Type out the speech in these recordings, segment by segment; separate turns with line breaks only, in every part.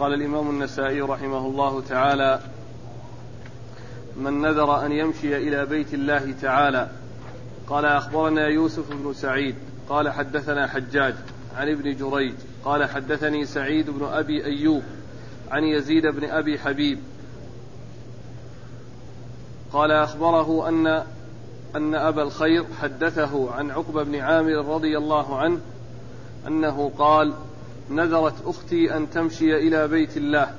قال الإمام النسائي رحمه الله تعالى من نذر أن يمشي إلى بيت الله تعالى قال أخبرنا يوسف بن سعيد قال حدثنا حجاج عن ابن جريج قال حدثني سعيد بن أبي أيوب عن يزيد بن أبي حبيب قال أخبره أن أن أبا الخير حدثه عن عقبة بن عامر رضي الله عنه أنه قال نذرت أختي أن تمشي إلى بيت الله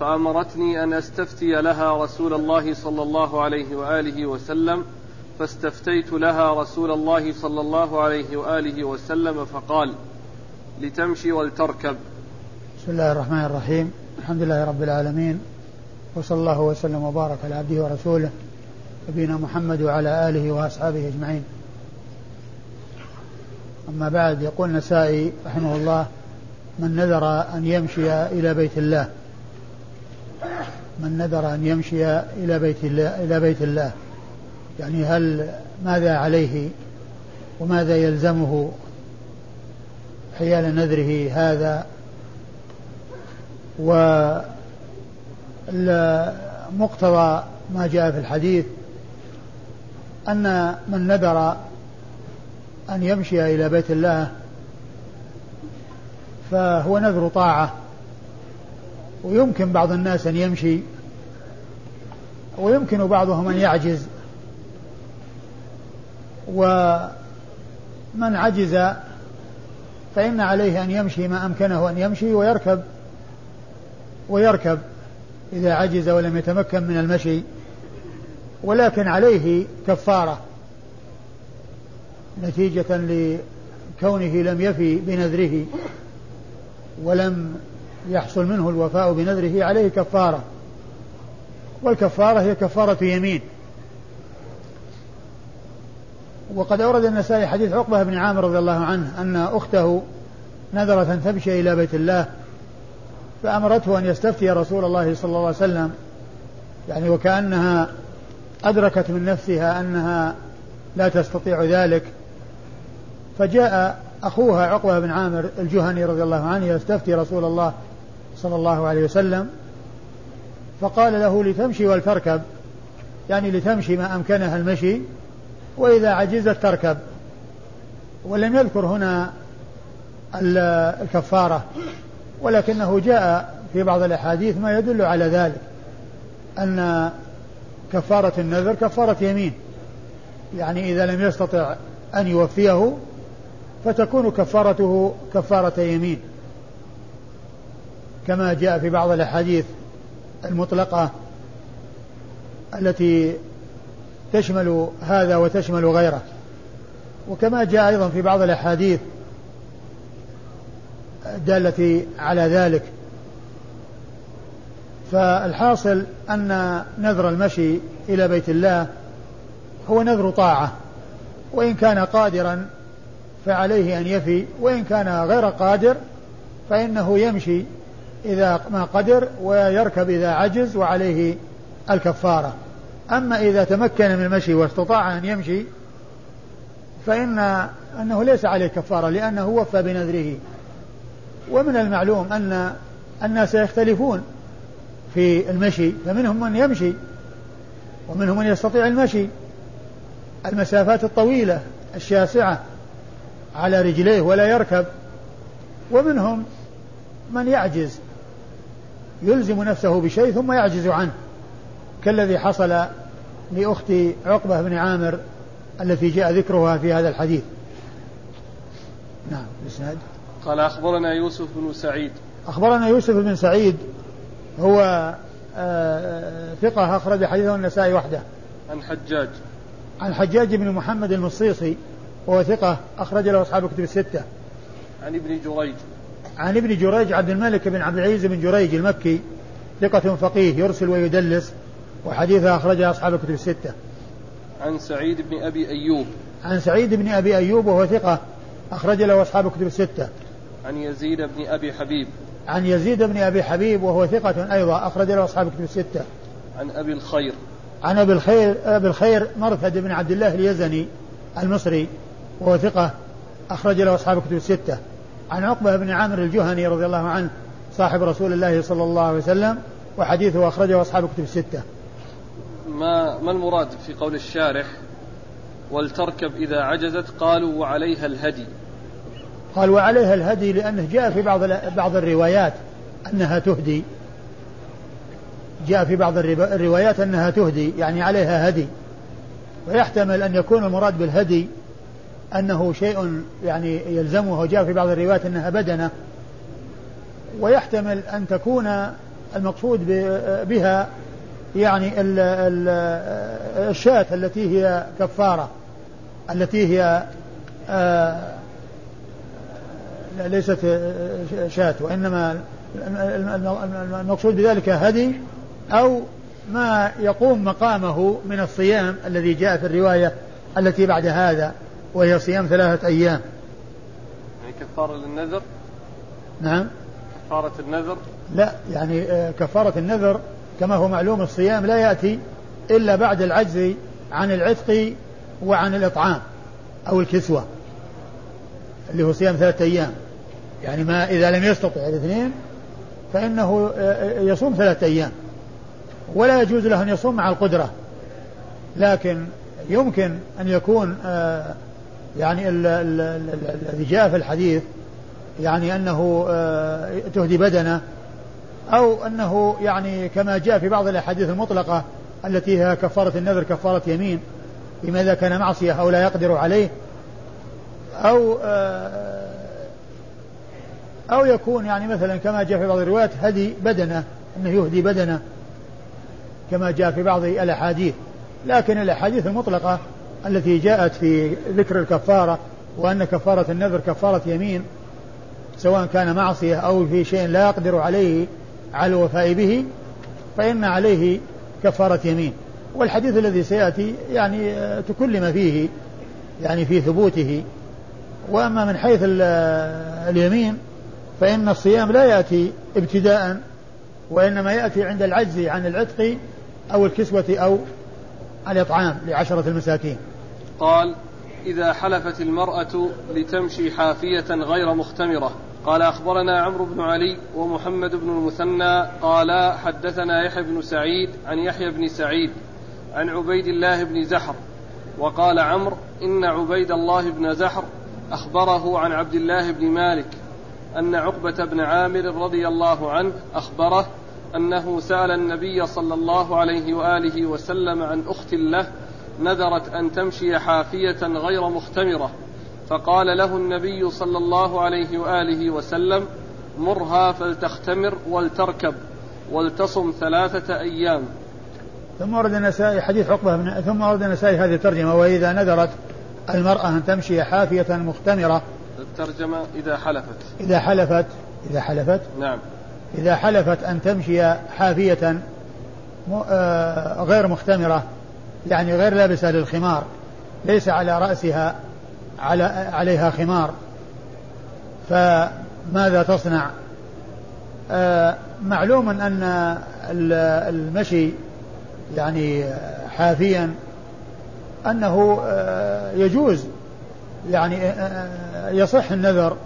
فأمرتني أن أستفتي لها رسول الله صلى الله عليه وآله وسلم فاستفتيت لها رسول الله صلى الله عليه وآله وسلم فقال لتمشي ولتركب.
بسم الله الرحمن الرحيم. الحمد لله رب العالمين وصلى الله وسلم وبارك على عبده ورسوله نبينا محمد وعلى آله وأصحابه أجمعين. أما بعد يقول النسائي رحمه الله من نذر أن يمشي إلى بيت الله. من نذر أن يمشي إلى بيت الله إلى بيت الله. يعني هل ماذا عليه وماذا يلزمه حيال نذره هذا؟ ومقتضى ما جاء في الحديث أن من نذر أن يمشي إلى بيت الله فهو نذر طاعة. ويمكن بعض الناس أن يمشي. ويمكن بعضهم أن يعجز. ومن عجز فإن عليه أن يمشي ما أمكنه أن يمشي ويركب. ويركب إذا عجز ولم يتمكن من المشي. ولكن عليه كفارة. نتيجة لكونه لم يفي بنذره. ولم يحصل منه الوفاء بنذره عليه كفارة. والكفارة هي كفارة يمين. وقد أورد النسائي حديث عقبة بن عامر رضي الله عنه أن أخته نذرت أن تمشي إلى بيت الله فأمرته أن يستفتي رسول الله صلى الله عليه وسلم يعني وكأنها أدركت من نفسها أنها لا تستطيع ذلك. فجاء أخوها عقبة بن عامر الجهني رضي الله عنه يستفتي رسول الله صلى الله عليه وسلم فقال له لتمشي ولتركب يعني لتمشي ما أمكنها المشي وإذا عجزت تركب. ولم يذكر هنا الكفارة ولكنه جاء في بعض الأحاديث ما يدل على ذلك أن كفارة النذر كفارة يمين يعني إذا لم يستطع أن يوفيه فتكون كفارته كفارة يمين. كما جاء في بعض الأحاديث المطلقة التي تشمل هذا وتشمل غيره. وكما جاء أيضا في بعض الأحاديث الدالة على ذلك. فالحاصل أن نذر المشي إلى بيت الله هو نذر طاعة. وإن كان قادرا فعليه أن يفي وإن كان غير قادر فإنه يمشي إذا ما قدر ويركب إذا عجز وعليه الكفارة. أما إذا تمكن من المشي واستطاع أن يمشي فإن أنه ليس عليه كفارة لأنه وفى بنذره. ومن المعلوم أن الناس يختلفون في المشي فمنهم من يمشي ومنهم من يستطيع المشي. المسافات الطويلة الشاسعة. على رجليه ولا يركب. ومنهم من يعجز يلزم نفسه بشيء ثم يعجز عنه. كالذي حصل لأخت عقبة بن عامر التي جاء ذكرها في هذا الحديث.
نعم الإسناد قال أخبرنا يوسف بن سعيد.
أخبرنا يوسف بن سعيد هو آه، ثقة أخرج حديثه النسائي وحده.
عن حجاج.
عن حجاج بن محمد المصيصي وهو ثقة أخرج له أصحاب الكتب الستة.
عن ابن جريج.
عن ابن جريج عبد الملك بن عبد العزيز بن جريج المكي ثقة فقيه يرسل ويدلس وحديثه أخرجه أصحاب الكتب الستة.
عن سعيد بن أبي أيوب.
عن سعيد بن أبي أيوب وهو ثقة أخرج له أصحاب الكتب الستة.
عن يزيد بن أبي حبيب.
عن يزيد بن أبي حبيب وهو ثقة أيضا أخرج له أصحاب الكتب الستة.
عن أبي الخير.
عن أبي الخير أبي الخير مرثد بن عبد الله اليزني المصري. وهو ثقة أخرج له أصحاب الكتب الستة. عن عقبة بن عامر الجهني رضي الله عنه صاحب رسول الله صلى الله عليه وسلم وحديثه أخرجه أصحاب كتب الستة.
ما ما المراد في قول الشارح؟ ولتركب إذا عجزت قالوا وعليها الهدي.
قال وعليها الهدي لأنه جاء في بعض بعض الروايات أنها تهدي. جاء في بعض الروايات أنها تهدي يعني عليها هدي. ويحتمل أن يكون المراد بالهدي أنه شيء يعني يلزمه وجاء في بعض الروايات أنها بدنة ويحتمل أن تكون المقصود بها يعني الشاة التي هي كفارة التي هي آه، ليست شاة وإنما المقصود بذلك هدي أو ما يقوم مقامه من الصيام الذي جاء في الرواية التي بعد هذا. وهي صيام ثلاثة أيام.
يعني كفارة للنذر؟
نعم.
كفارة النذر؟
لا يعني آه، كفارة النذر كما هو معلوم الصيام لا يأتي إلا بعد العجز عن العتق وعن الإطعام أو الكسوة اللي هو صيام ثلاثة أيام. يعني ما إذا لم يستطع الاثنين فإنه آه، آه، يصوم ثلاثة أيام. ولا يجوز له أن يصوم مع القدرة لكن يمكن أن يكون يعني الذي جاء في الحديث يعني أنه تهدي بدنه أو أنه يعني كما جاء في بعض الأحاديث المطلقة التي هي كفارة النذر كفارة يمين فيما إذا كان معصية أو لا يقدر عليه أو أو يكون يعني مثلا كما جاء في بعض الروايات هدي بدنة أنه يهدي بدنة كما جاء في بعض الأحاديث. لكن الأحاديث المطلقة التي جاءت في ذكر الكفارة وأن كفارة النذر كفارة يمين سواء كان معصية أو في شيء لا يقدر عليه على الوفاء به فإن عليه كفارة يمين. والحديث الذي سيأتي يعني تكلم فيه يعني في ثبوته. وأما من حيث اليمين فإن الصيام لا يأتي ابتداء وإنما يأتي عند العجز عن العتق أو الكسوة أو الإطعام لعشرة المساكين.
قال إذا حلفت المرأة لتمشي حافية غير مختمرة. قال أخبرنا عمرو بن علي ومحمد بن المثنى قال حدثنا يحيى بن سعيد عن يحيى بن سعيد عن عبيد الله بن زحر. وقال عمرو إن عبيد الله بن زحر أخبره عن عبد الله بن مالك أن عقبة بن عامر رضي الله عنه أخبره أنه سأل النبي صلى الله عليه وآله وسلم عن أخت له نذرت أن تمشي حافية غير مختمرة فقال له النبي صلى الله عليه وآله وسلم مرها فلتختمر ولتركب ولتصم ثلاثة أيام.
ثم ورد النسائي حديث عقبة من ثم ورد النسائي هذه الترجمة وإذا نذرت المرأة أن تمشي حافية مختمرة.
الترجمة إذا حلفت.
إذا حلفت إذا حلفت؟
نعم.
إذا حلفت أن تمشي حافية آه، غير مختمرة يعني غير لابسة للخمار ليس على رأسها على عليها خمار. فماذا تصنع؟ آه، معلوم أن المشي يعني حافيا أنه آه، يجوز يعني آه، آه، يصح النذر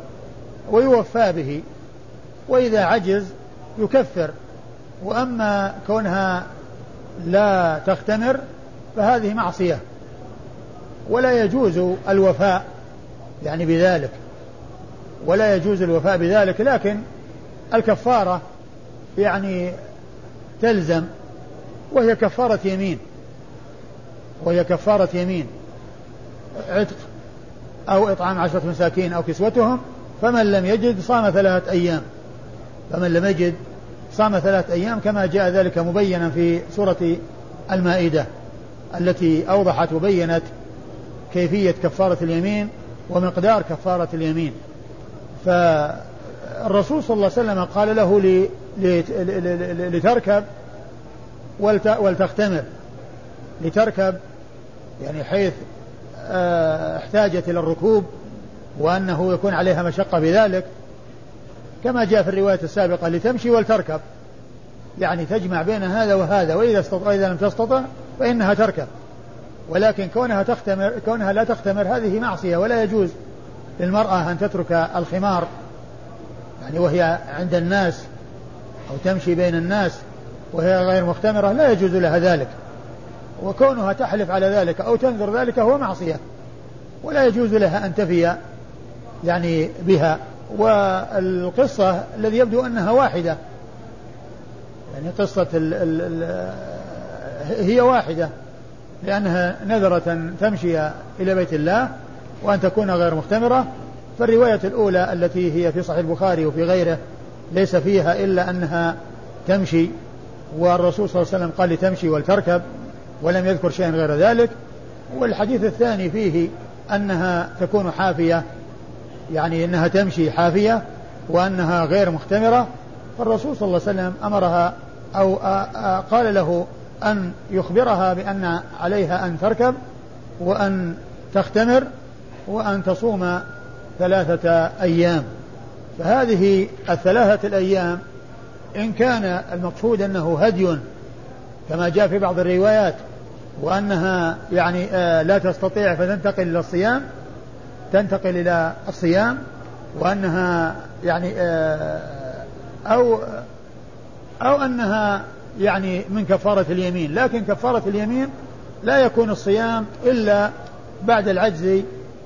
ويوفى به وإذا عجز يكفر. وأما كونها لا تختمر فهذه معصية. ولا يجوز الوفاء يعني بذلك. ولا يجوز الوفاء بذلك لكن الكفارة يعني تلزم وهي كفارة يمين. وهي كفارة يمين. عتق أو إطعام عشرة مساكين أو كسوتهم فمن لم يجد صام ثلاثة أيام. فمن لم يجد صام ثلاثة أيام كما جاء ذلك مبينا في سورة المائدة. التي أوضحت وبينت كيفية كفارة اليمين ومقدار كفارة اليمين. فالرسول صلى الله عليه وسلم قال له لتركب ولتختمر. لتركب يعني حيث آه، احتاجت إلى الركوب وأنه يكون عليها مشقة بذلك. كما جاء في الرواية السابقة لتمشي ولتركب. يعني تجمع بين هذا وهذا وإذا استطاع إذا لم تستطع فإنها تركب. ولكن كونها تختمر كونها لا تختمر هذه معصية ولا يجوز للمرأة أن تترك الخمار. يعني وهي عند الناس أو تمشي بين الناس وهي غير مختمرة لا يجوز لها ذلك. وكونها تحلف على ذلك أو تنذر ذلك هو معصية. ولا يجوز لها أن تفي يعني بها. والقصة الذي يبدو أنها واحدة. يعني قصة ال ال ال هي واحدة لأنها نذرة تمشي إلى بيت الله وأن تكون غير مختمرة. فالرواية الأولى التي هي في صحيح البخاري وفي غيره ليس فيها إلا أنها تمشي والرسول صلى الله عليه وسلم قال لتمشي ولتركب ولم يذكر شيئا غير ذلك. والحديث الثاني فيه أنها تكون حافية يعني أنها تمشي حافية وأنها غير مختمرة. فالرسول صلى الله عليه وسلم أمرها أو قال له أن يخبرها بأن عليها أن تركب وأن تختمر وأن تصوم ثلاثة أيام. فهذه الثلاثة الأيام إن كان المقصود أنه هدي كما جاء في بعض الروايات وأنها يعني آه لا تستطيع فتنتقل إلى الصيام تنتقل إلى الصيام وأنها يعني آه أو أو أنها يعني من كفارة اليمين لكن كفارة اليمين لا يكون الصيام إلا بعد العجز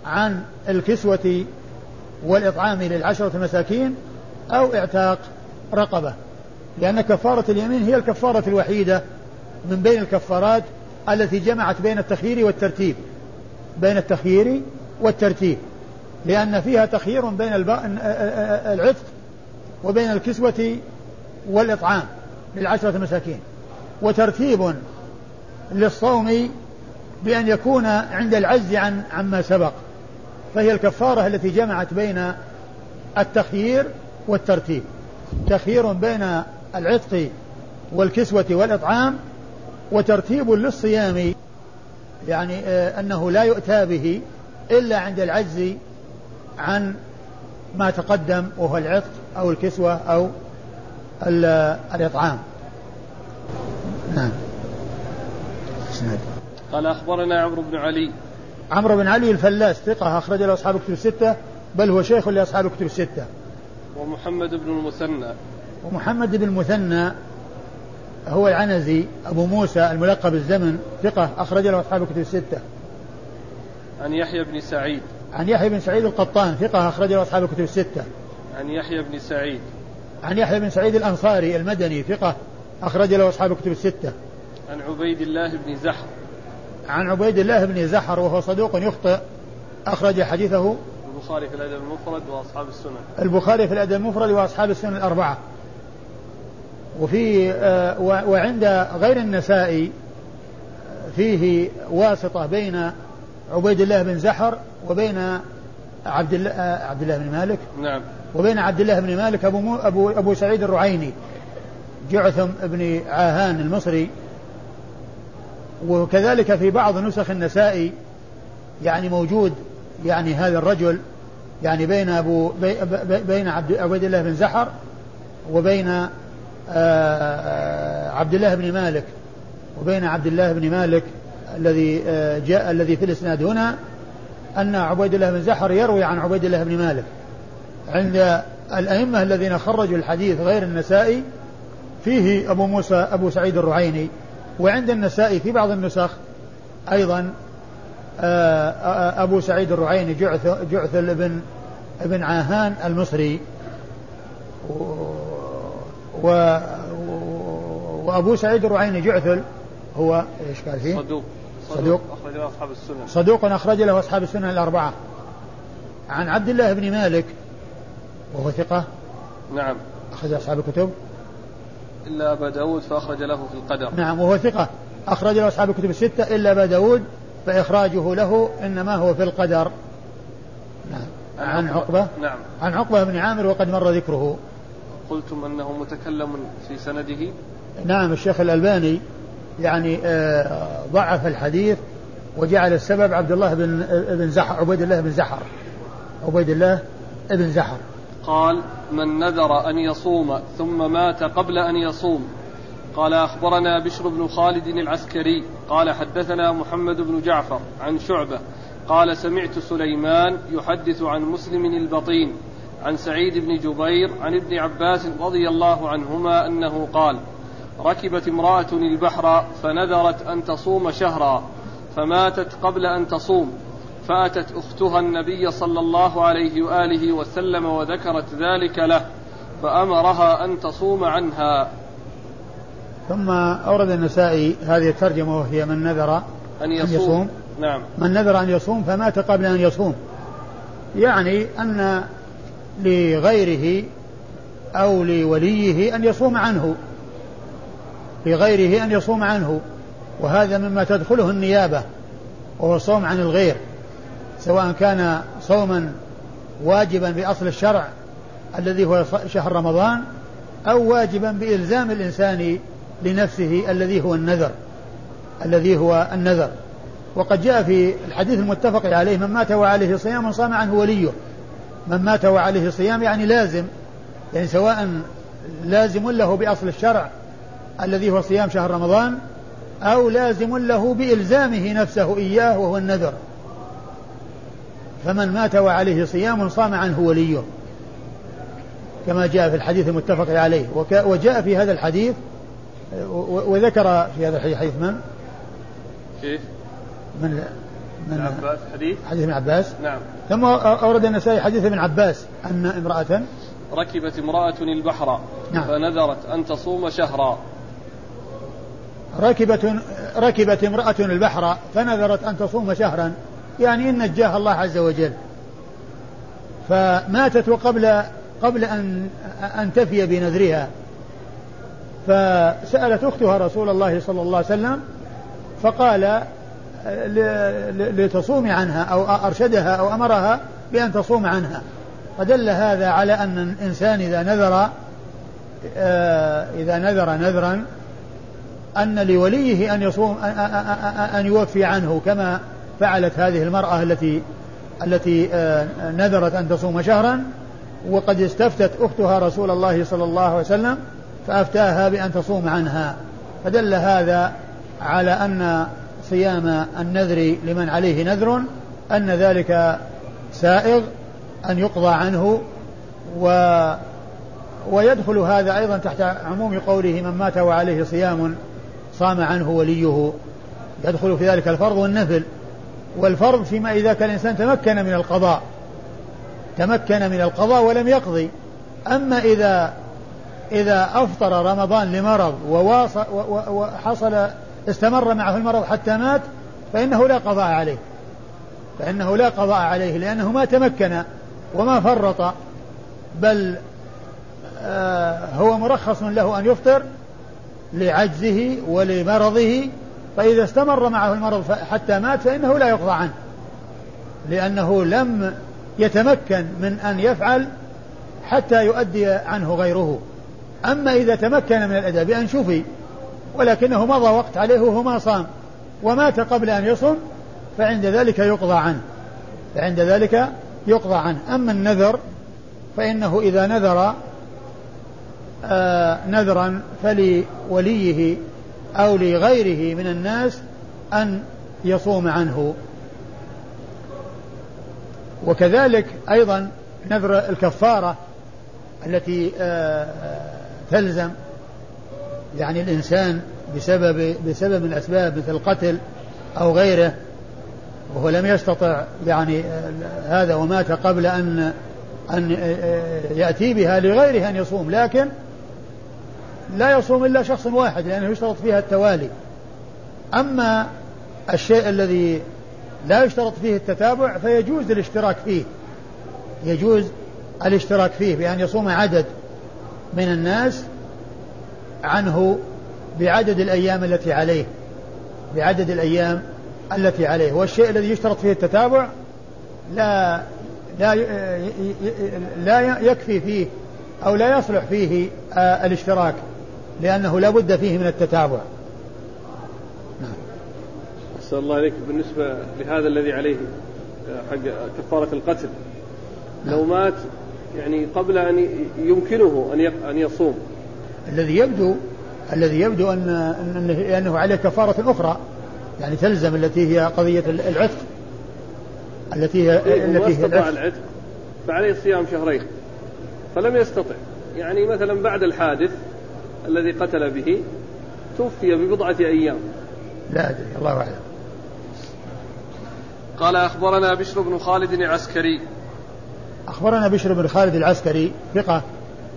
عن الكسوة والإطعام للعشرة مساكين أو إعتاق رقبة. لأن كفارة اليمين هي الكفارة الوحيدة من بين الكفارات التي جمعت بين التخيير والترتيب. بين التخيير والترتيب. لأن فيها تخيير بين العتق وبين الكسوة والإطعام. للعشرة مساكين. وترتيب للصوم بأن يكون عند العجز عن عما سبق. فهي الكفارة التي جمعت بين التخيير والترتيب. تخيير بين العتق والكسوة والإطعام وترتيب للصيام يعني آه أنه لا يؤتى به إلا عند العجز عن ما تقدم وهو العتق أو الكسوة أو الإطعام. نعم.
قال أخبرنا عمرو بن علي.
عمرو بن علي الفلاس ثقة أخرج له أصحاب كتب الستة بل هو شيخ لأصحاب كتب الستة.
ومحمد بن المثنى.
ومحمد بن المثنى هو العنزي أبو موسى الملقب الزمن ثقة أخرج له أصحاب كتب الستة.
عن يحيى بن سعيد.
عن يحيى بن سعيد القطان ثقة أخرج له أصحاب كتب الستة.
عن يحيى بن سعيد.
عن يحيى بن سعيد الأنصاري المدني ثقة أخرج له أصحاب كتب الستة.
عن عبيد الله بن زحر.
عن عبيد الله بن زحر وهو صدوق يخطئ أخرج حديثه.
البخاري في الأدب المفرد وأصحاب السنن.
البخاري في الأدب المفرد وأصحاب السنن الأربعة. وفي آه وعند غير النسائي فيه واسطة بين عبيد الله بن زحر وبين عبد الله آه عبد الله بن مالك.
نعم.
وبين عبد الله بن مالك أبو مو ابو أبو سعيد الرعيني جعثم بن عاهان المصري. وكذلك في بعض نسخ النسائي يعني موجود يعني هذا الرجل يعني بين ابو بي بين عبد عبيد الله بن زحر وبين عبد الله بن مالك. وبين عبد الله بن مالك الذي جاء الذي في الإسناد هنا أن عبيد الله بن زحر يروي عن عبيد الله بن مالك. عند الأئمة الذين خرجوا الحديث غير النسائي فيه أبو موسى أبو سعيد الرعيني وعند النسائي في بعض النسخ أيضا أبو سعيد الرعيني جعثل بن ابن عاهان المصري. و وأبو سعيد الرعيني جعثل هو إيش قال فيه؟
صدوق.
صدوق
أخرج له أصحاب السنن.
صدوق أخرج له أصحاب السنن الأربعة. عن عبد الله بن مالك وهو ثقة؟
نعم.
أخرج أصحاب الكتب؟
إلا أبا داود فأخرج له في القدر.
نعم وهو ثقة. أخرج له أصحاب الكتب الستة إلا أبا داود فإخراجه له إنما هو في القدر. نعم. عن عقبة.
نعم.
عن عقبة بن عامر وقد مر ذكره.
قلتم أنه متكلم في سنده؟
نعم الشيخ الألباني يعني آه ضعف الحديث وجعل السبب عبد الله بن بن زحر عبيد الله بن زحر. عبيد الله بن زحر.
قال من نذر أن يصوم ثم مات قبل أن يصوم. قال أخبرنا بشر بن خالد العسكري. قال حدثنا محمد بن جعفر عن شعبة. قال سمعت سليمان يحدث عن مسلم البطين عن سعيد بن جبير عن ابن عباس رضي الله عنهما أنه قال ركبت امرأة البحر فنذرت أن تصوم شهرا فماتت قبل أن تصوم. فأتت أختها النبي صلى الله عليه وآله وسلم وذكرت ذلك له فأمرها أن تصوم عنها.
ثم أورد النسائي هذه الترجمة وهي من نذر
أن يصوم, أن يصوم. نعم.
من نذر أن يصوم فمات قبل أن يصوم. يعني أن لغيره أو لوليه أن يصوم عنه. لغيره أن يصوم عنه. وهذا مما تدخله النيابة وهو الصوم عن الغير. سواء كان صوما واجبا بأصل الشرع الذي هو شهر رمضان أو واجبا بإلزام الإنسان لنفسه الذي هو النذر الذي هو النذر. وقد جاء في الحديث المتفق عليه من مات وعليه صيام صام عنه وليه. من مات وعليه صيام يعني لازم يعني سواء لازم له بأصل الشرع الذي هو صيام شهر رمضان أو لازم له بإلزامه نفسه إياه وهو النذر. فمن مات وعليه صيام صام عنه وليه كما جاء في الحديث المتفق عليه. وجاء في هذا الحديث وذكر في هذا الحديث حديث من؟
كيف؟
من
من عباس حديث؟
حديث ابن عباس.
نعم.
ثم أورد النسائي حديث ابن عباس أن امرأة.
ركبت امرأة البحر نعم. فنذرت أن تصوم شهرا.
ركبت ركبت امرأة البحر فنذرت أن تصوم شهرا. يعني إن نجاها الله عز وجل. فماتت وقبل قبل أن أن تفي بنذرها. فسألت أختها رسول الله صلى الله عليه وسلم فقال لتصوم عنها أو أرشدها أو أمرها بأن تصوم عنها. فدل هذا على أن الإنسان إذا نذر آه، إذا نذر نذرا أن لوليه أن يصوم أن يوفي عنه كما فعلت هذه المرأة التي التي آه، نذرت أن تصوم شهرا وقد استفتت أختها رسول الله صلى الله عليه وسلم فأفتاها بأن تصوم عنها. فدل هذا على أن صيام النذر لمن عليه نذر أن ذلك سائغ أن يقضى عنه و ويدخل هذا أيضا تحت عموم قوله من مات وعليه صيام صام عنه وليه. يدخل في ذلك الفرض والنفل. والفرض فيما إذا كان الإنسان تمكن من القضاء تمكن من القضاء ولم يقضي. أما إذا إذا أفطر رمضان لمرض وحصل استمر معه المرض حتى مات فإنه لا قضاء عليه. فإنه لا قضاء عليه لأنه ما تمكن وما فرط بل آه هو مرخص له أن يفطر لعجزه ولمرضه فإذا استمر معه المرض حتى مات فإنه لا يقضى عنه. لأنه لم يتمكن من أن يفعل حتى يؤدي عنه غيره. أما إذا تمكن من الأداء بأن شفي ولكنه مضى وقت عليه وهو ما صام ومات قبل أن يصم فعند ذلك يقضى عنه. فعند ذلك يقضى عنه. أما النذر فإنه إذا نذر آه نذرا فلوليه أو لغيره من الناس أن يصوم عنه. وكذلك أيضا نذر الكفارة التي آه تلزم. يعني الإنسان بسبب بسبب من الأسباب مثل القتل أو غيره وهو لم يستطع يعني هذا ومات قبل أن أن يأتي بها لغيره أن يصوم. لكن لا يصوم إلا شخص واحد لأنه يشترط فيها التوالي. أما الشيء الذي لا يشترط فيه التتابع فيجوز الاشتراك فيه. يجوز الاشتراك فيه بأن يصوم عدد من الناس عنه بعدد الأيام التي عليه بعدد الأيام التي عليه. والشيء الذي يشترط فيه التتابع لا لا لا يكفي فيه أو لا يصلح فيه آه، الاشتراك. لأنه لا بد فيه من التتابع.
نعم. أحسن الله عليك. بالنسبة لهذا الذي عليه آه، حق كفارة القتل. نعم. لو مات يعني قبل أن يمكنه أن أن يصوم.
الذي يبدو الذي يبدو أن أنه, أنه عليه كفارة أخرى يعني تلزم التي هي قضية العتق.
التي هي التي هي العتق فعليه صيام شهرين. فلم يستطع. يعني مثلا بعد الحادث الذي قتل به توفي ببضعة أيام.
لا أدري الله أعلم.
قال أخبرنا بشر بن خالد العسكري.
أخبرنا بشر بن خالد العسكري ثقة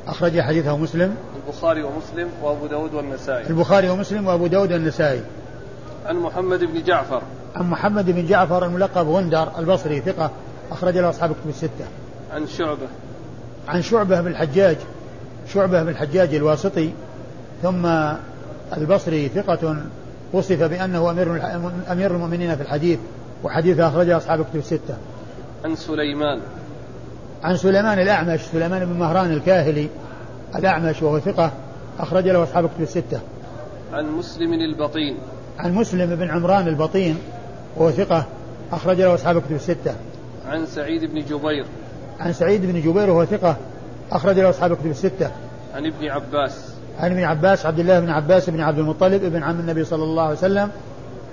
أخرج حديثه مسلم.
البخاري ومسلم وأبو داود والنسائي.
البخاري ومسلم وأبو داود والنسائي.
عن محمد بن جعفر.
عن محمد بن جعفر الملقب غندر البصري ثقة أخرج له أصحاب كتب الستة.
عن شعبة.
عن شعبة بن الحجاج شعبة بن الحجاج الواسطي. ثم البصري ثقة وصف بأنه أمير أمير المؤمنين في الحديث وحديث أخرجه أصحاب كتب الستة.
عن سليمان
عن سليمان الأعمش سليمان بن مهران الكاهلي الأعمش وهو ثقة أخرج له أصحاب كتب الستة.
عن مسلم البطين
عن مسلم بن عمران البطين وهو ثقة أخرج له أصحاب كتب الستة.
عن سعيد بن جبير
عن سعيد بن جبير وهو ثقة أخرج له أصحاب كتب الستة.
عن ابن عباس
عن ابن عباس عبد الله بن عباس بن عبد المطلب ابن عم النبي صلى الله عليه وسلم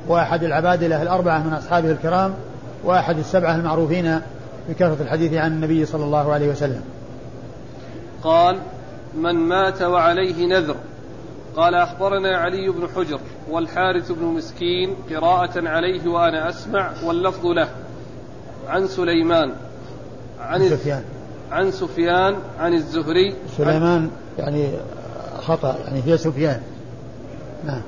وأحد العبادلة الأربعة من أصحابه الكرام وأحد السبعة المعروفين بكثرة الحديث عن النبي صلى الله عليه وسلم.
قال من مات وعليه نذر. قال أخبرنا علي بن حجر والحارث بن مسكين قراءة عليه وأنا أسمع واللفظ له. عن سليمان
عن سفيان.
عن سفيان عن الزهري
سليمان يعني خطأ يعني هي سفيان. نعم.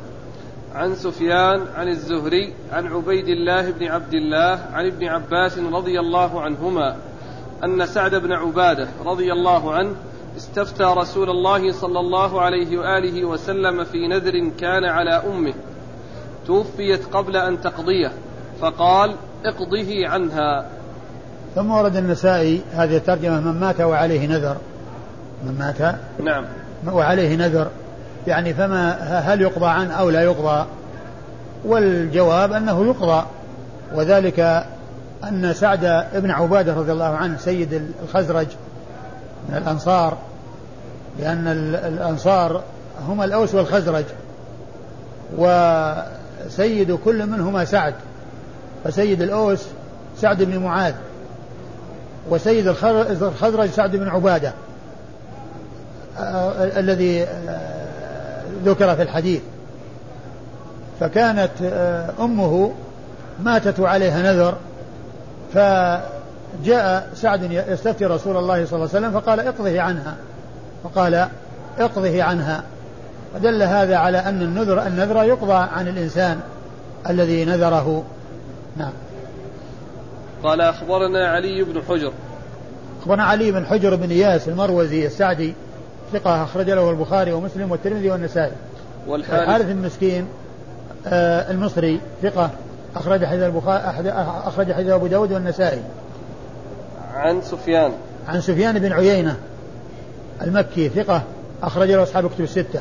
عن سفيان عن الزهري عن عبيد الله بن عبد الله عن ابن عباس رضي الله عنهما أن سعد بن عبادة رضي الله عنه استفتى رسول الله صلى الله عليه وآله وسلم في نذر كان على أمه. توفيت قبل أن تقضيه فقال اقضه عنها.
ثم ورد النسائي هذه الترجمة من مات وعليه نذر. من مات.
نعم.
وعليه نذر. يعني فما هل يقضى عنه أو لا يقضى. والجواب أنه يقضى. وذلك أن سعد بن عبادة رضي الله عنه سيد الخزرج من الأنصار. لأن الأنصار هم الأوس والخزرج. وسيد كل منهما سعد. فسيد الأوس سعد بن معاذ. وسيد الخزرج سعد بن عبادة. الذي آه، ذكر في الحديث. فكانت آه، أمه ماتت عليها نذر فجاء سعد يستفتي رسول الله صلى الله عليه وسلم فقال اقضه عنها. فقال اقضه عنها. فدل هذا على أن النذر النذر يقضى عن الإنسان الذي نذره. نعم.
قال أخبرنا علي بن حجر.
أخبرنا علي بن حجر بن إياس المروزي السعدي ثقة أخرج له البخاري ومسلم والترمذي والنسائي. والحارث المسكين آه المصري ثقة أخرج حديث البخاري أخرج حديث أبو داود والنسائي.
عن سفيان.
عن سفيان بن عيينة المكي ثقة أخرج له أصحاب كتب الستة.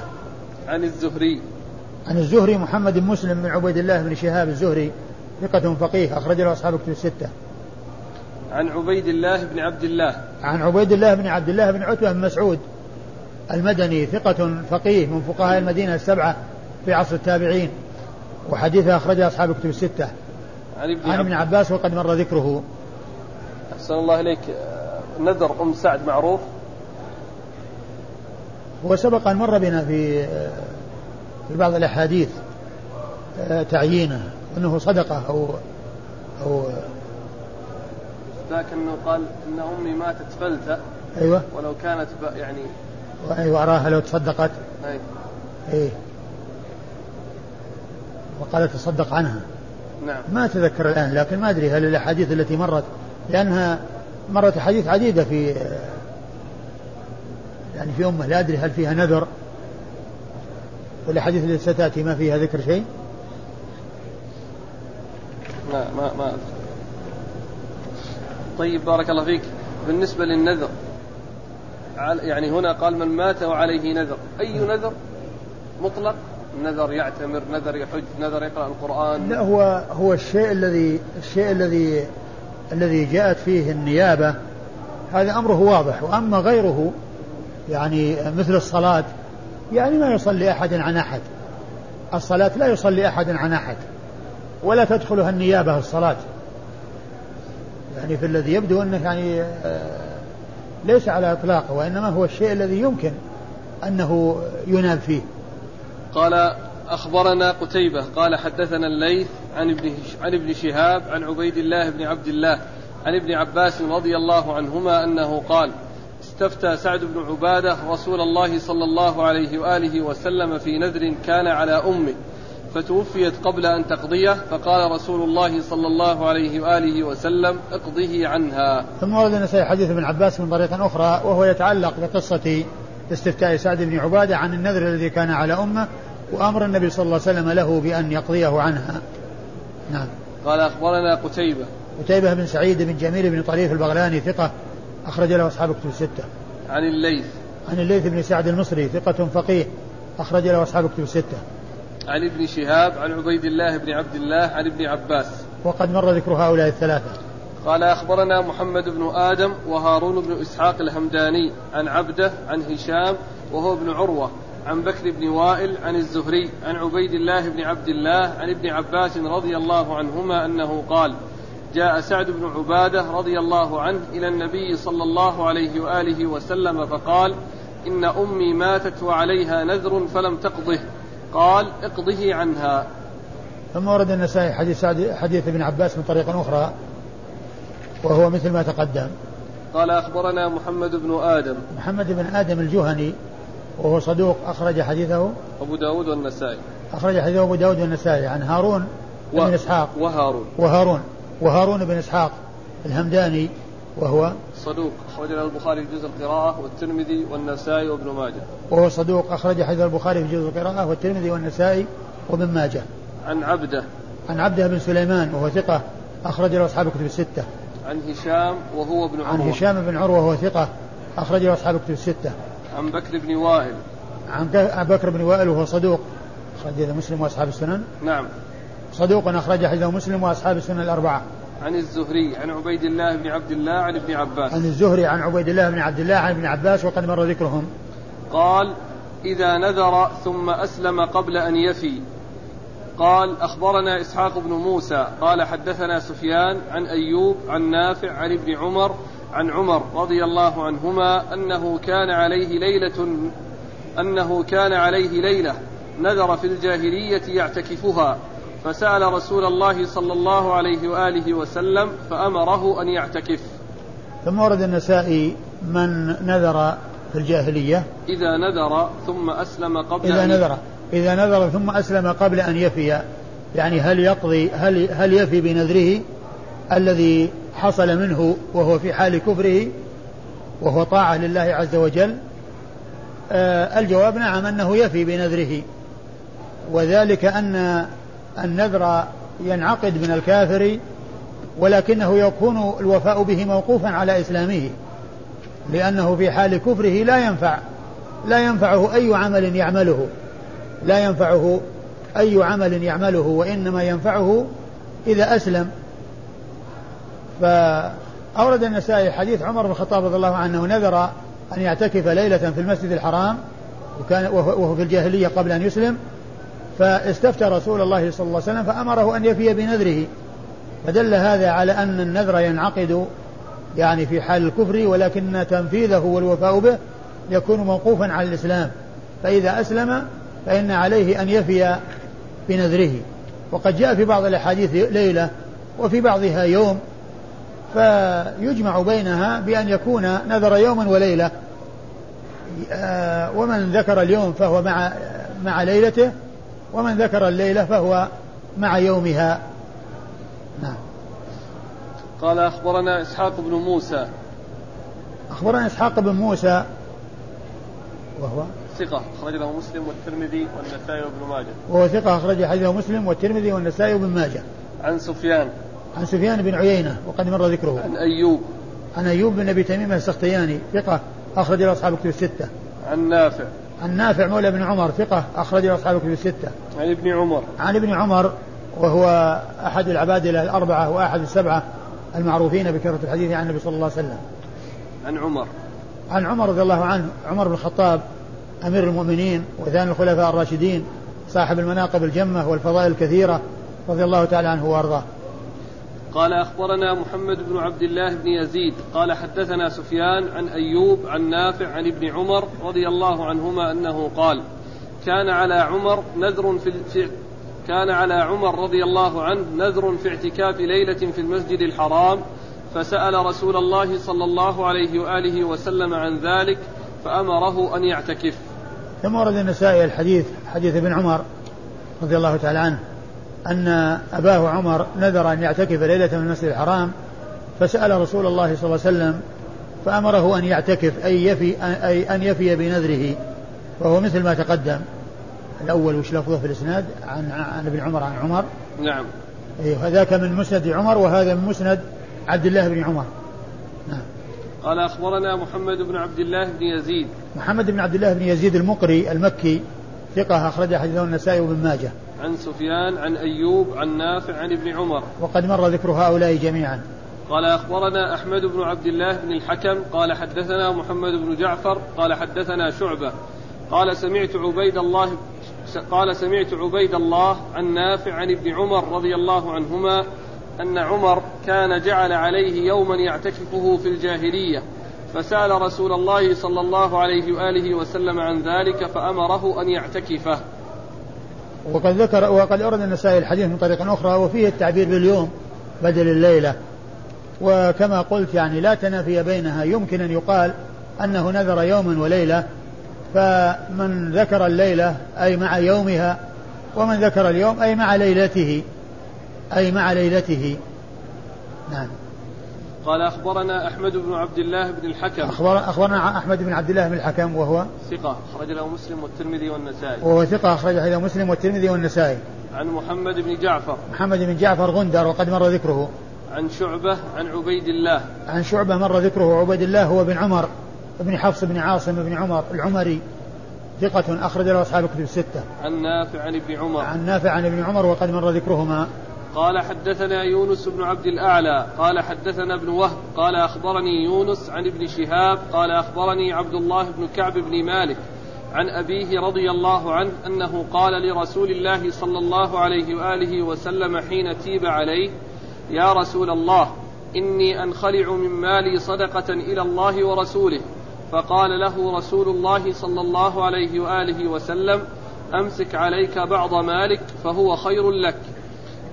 عن الزهري.
عن الزهري محمد بن مسلم بن عبيد الله بن شهاب الزهري ثقة فقيه أخرج له أصحاب كتب الستة.
عن عبيد الله بن عبد الله.
عن عبيد الله بن عبد الله بن عتبة بن مسعود. المدني ثقة فقيه من فقهاء المدينة السبعة في عصر التابعين وحديثه أخرجه أصحاب الكتب الستة. عن ابن, عن ابن عباس وقد مر ذكره.
أحسن الله إليك. نذر أم سعد معروف.
هو سبق أن مر بنا في في بعض الأحاديث تعيينه أنه صدقة أو أو
ذاك أنه قال أن أمي ماتت فلتة.
أيوة.
ولو كانت يعني
وأراها لو تصدقت.
أي.
إيه. وقال تصدق عنها.
نعم.
ما أتذكر الآن لكن ما أدري هل الأحاديث التي مرت لأنها مرت أحاديث عديدة في يعني في أمة لا أدري هل فيها نذر. والأحاديث التي ستأتي ما فيها ذكر شيء؟
لا ما ما أذكر طيب بارك الله فيك. بالنسبة للنذر يعني هنا قال من مات وعليه نذر. أي نذر؟ مطلق. نذر يعتمر نذر يحج نذر يقرأ القرآن.
لا هو هو الشيء الذي الشيء الذي الذي جاءت فيه النيابة هذا أمره واضح. وأما غيره يعني مثل الصلاة يعني ما يصلي أحد عن أحد. الصلاة لا يصلي أحد عن أحد. ولا تدخلها النيابة الصلاة. يعني في الذي يبدو أنه يعني آه ليس على إطلاقه وإنما هو الشيء الذي يمكن أنه يناب فيه.
قال أخبرنا قتيبة قال حدثنا الليث عن ابن عن ابن شهاب عن عبيد الله بن عبد الله عن ابن عباس رضي الله عنهما أنه قال استفتى سعد بن عبادة رسول الله صلى الله عليه وآله وسلم في نذر كان على أمه. فتوفيت قبل أن تقضيه فقال رسول الله صلى الله عليه وآله وسلم اقضه عنها.
ثم ورد النسائي حديث ابن عباس من طريق أخرى وهو يتعلق بقصة استفتاء سعد بن عبادة عن النذر الذي كان على أمه وأمر النبي صلى الله عليه وسلم له بأن يقضيه عنها. نعم.
قال أخبرنا قتيبة.
قتيبة بن سعيد بن جميل بن طريف البغلاني ثقة أخرج له أصحاب كتب الستة.
عن الليث.
عن الليث بن سعد المصري ثقة فقيه أخرج له أصحاب كتب الستة.
عن ابن شهاب عن عبيد الله بن عبد الله عن ابن عباس.
وقد مر ذكر هؤلاء الثلاثة.
قال أخبرنا محمد بن آدم وهارون بن إسحاق الهمداني عن عبده عن هشام وهو ابن عروة عن بكر بن وائل عن الزهري عن عبيد الله بن عبد الله عن ابن عباس رضي الله عنهما أنه قال جاء سعد بن عبادة رضي الله عنه إلى النبي صلى الله عليه وآله وسلم فقال إن أمي ماتت وعليها نذر فلم تقضه. قال اقضه عنها.
ثم ورد النسائي حديث سعد حديث ابن عباس من طريق أخرى وهو مثل ما تقدم.
قال أخبرنا محمد بن آدم.
محمد بن آدم الجهني وهو صدوق أخرج حديثه.
أبو داود والنسائي.
أخرج حديثه أبو داود والنسائي عن هارون و... بن إسحاق.
وهارون.
وهارون. وهارون بن إسحاق الهمداني وهو
صدوق أخرج له البخاري في جزء القراءة والترمذي والنسائي وابن ماجه.
وهو صدوق أخرج حديث البخاري في جزء القراءة والترمذي والنسائي وابن ماجه.
عن عبده.
عن عبده بن سليمان وهو ثقة أخرج له أصحاب الكتب الستة.
عن هشام وهو ابن عروة.
عن هشام بن عروة وهو ثقة أخرج له أصحاب الكتب الستة.
عن بكر بن وائل.
عن بكر بن وائل وهو صدوق أخرج مسلم وأصحاب السنن.
نعم.
صدوق أخرج حديثه مسلم وأصحاب السنن الأربعة.
عن الزهري عن عبيد الله بن عبد الله عن ابن عباس.
عن الزهري عن عبيد الله بن عبد الله عن ابن عباس وقد مر ذكرهم.
قال إذا نذر ثم أسلم قبل أن يفي. قال أخبرنا إسحاق بن موسى. قال حدثنا سفيان عن أيوب عن نافع عن ابن عمر عن عمر رضي الله عنهما أنه كان عليه ليلة أنه كان عليه ليلة نذر في الجاهلية يعتكفها. فسأل رسول الله صلى الله عليه وآله وسلم فأمره أن يعتكف.
ثم ورد النسائي من نذر في الجاهلية.
إذا نذر ثم أسلم قبل
إذا
أن
نذر. إذا نذر ثم أسلم قبل أن يفي. يعني هل يقضي هل هل يفي بنذره الذي حصل منه وهو في حال كفره وهو طاعة لله عز وجل؟ آه الجواب نعم أنه يفي بنذره. وذلك أن النذر ينعقد من الكافر ولكنه يكون الوفاء به موقوفا على إسلامه لأنه في حال كفره لا ينفع لا ينفعه أي عمل يعمله لا ينفعه أي عمل يعمله وإنما ينفعه إذا أسلم. فأورد النسائي حديث عمر بن الخطاب رضي الله عنه نذر أن يعتكف ليلة في المسجد الحرام وكان وهو في الجاهلية قبل أن يسلم فاستفتى رسول الله صلى الله عليه وسلم فأمره أن يفي بنذره فدل هذا على أن النذر ينعقد يعني في حال الكفر ولكن تنفيذه والوفاء به يكون موقوفا على الإسلام. فإذا أسلم فإن عليه أن يفي بنذره. وقد جاء في بعض الأحاديث ليلة وفي بعضها يوم فيجمع بينها بأن يكون نذر يوما وليلة. آه، ومن ذكر اليوم فهو مع مع ليلته ومن ذكر الليلة فهو مع يومها. نعم.
قال أخبرنا إسحاق بن موسى.
أخبرنا إسحاق بن موسى. وهو؟
ثقة أخرج له مسلم والترمذي والنسائي وابن ماجه.
وهو ثقة أخرج حديثه مسلم والترمذي والنسائي وابن ماجه.
عن سفيان.
عن سفيان بن عيينة وقد مر ذكره.
عن أيوب.
عن أيوب بن أبي تميم السختياني ثقة أخرج له أصحاب الكتب الستة.
عن نافع.
عن نافع مولى بن عمر ثقة أخرج له أصحاب الكتب الستة.
عن ابن عمر.
عن ابن عمر وهو أحد العبادلة الأربعة وأحد السبعة المعروفين بكثرة الحديث عن النبي صلى الله عليه وسلم.
عن عمر.
عن عمر رضي الله عنه عمر بن الخطاب أمير المؤمنين وثاني الخلفاء الراشدين صاحب المناقب الجمة والفضائل الكثيرة رضي الله تعالى عنه وأرضاه.
قال أخبرنا محمد بن عبد الله بن يزيد قال حدثنا سفيان عن أيوب عن نافع عن ابن عمر رضي الله عنهما أنه قال كان على عمر نذر في كان على عمر رضي الله عنه نذر في اعتكاف ليلة في المسجد الحرام فسأل رسول الله صلى الله عليه وآله وسلم عن ذلك فأمره أن يعتكف.
ثم ورد النسائي الحديث حديث ابن عمر رضي الله تعالى عنه. أن أباه عمر نذر أن يعتكف ليلة من المسجد الحرام فسأل رسول الله صلى الله عليه وسلم فأمره أن يعتكف أي يفي أي أن يفي بنذره وهو مثل ما تقدم. الأول وش لفظه في الإسناد؟ عن عن ابن عمر عن عمر.
نعم.
إيه هذاك من مسند عمر وهذا من مسند عبد الله بن عمر.
نعم. قال أخبرنا محمد بن عبد الله بن يزيد.
محمد بن عبد الله بن يزيد المقري المكي ثقة أخرج حديثه النسائي وابن ماجه.
عن سفيان عن أيوب عن نافع عن ابن عمر.
وقد مر ذكر هؤلاء جميعا.
قال أخبرنا أحمد بن عبد الله بن الحكم قال حدثنا محمد بن جعفر قال حدثنا شعبة. قال سمعت عبيد الله قال سمعت عبيد الله عن نافع عن ابن عمر رضي الله عنهما أن عمر كان جعل عليه يوما يعتكفه في الجاهلية. فسأل رسول الله صلى الله عليه وآله وسلم عن ذلك فأمره أن يعتكفه.
وقد ذكر وقد أورد النسائي الحديث من طريق أخرى وفيه التعبير باليوم بدل الليلة. وكما قلت يعني لا تنافي بينها يمكن أن يقال أنه نذر يوما وليلة فمن ذكر الليلة أي مع يومها ومن ذكر اليوم أي مع ليلته أي مع ليلته. نعم.
قال أخبرنا أحمد بن عبد الله بن الحكم.
أخبر أخبرنا أحمد بن عبد الله بن الحكم وهو
ثقة أخرج له مسلم والترمذي والنسائي.
وهو ثقة أخرج له مسلم والترمذي والنسائي.
عن محمد بن جعفر.
محمد بن جعفر غندر وقد مر ذكره.
عن شعبة عن عبيد الله.
عن شعبة مر ذكره عبيد الله هو بن عمر بن حفص بن عاصم بن عمر العمري. ثقة أخرج له أصحاب الكتب الستة.
عن نافع عن ابن عمر.
عن نافع عن ابن عمر وقد مر ذكرهما.
قال حدثنا يونس بن عبد الأعلى قال حدثنا ابن وهب قال أخبرني يونس عن ابن شهاب قال أخبرني عبد الله بن كعب بن مالك عن أبيه رضي الله عنه أنه قال لرسول الله صلى الله عليه وآله وسلم حين تيب عليه يا رسول الله إني أنخلع من مالي صدقة إلى الله ورسوله. فقال له رسول الله صلى الله عليه وآله وسلم أمسك عليك بعض مالك فهو خير لك.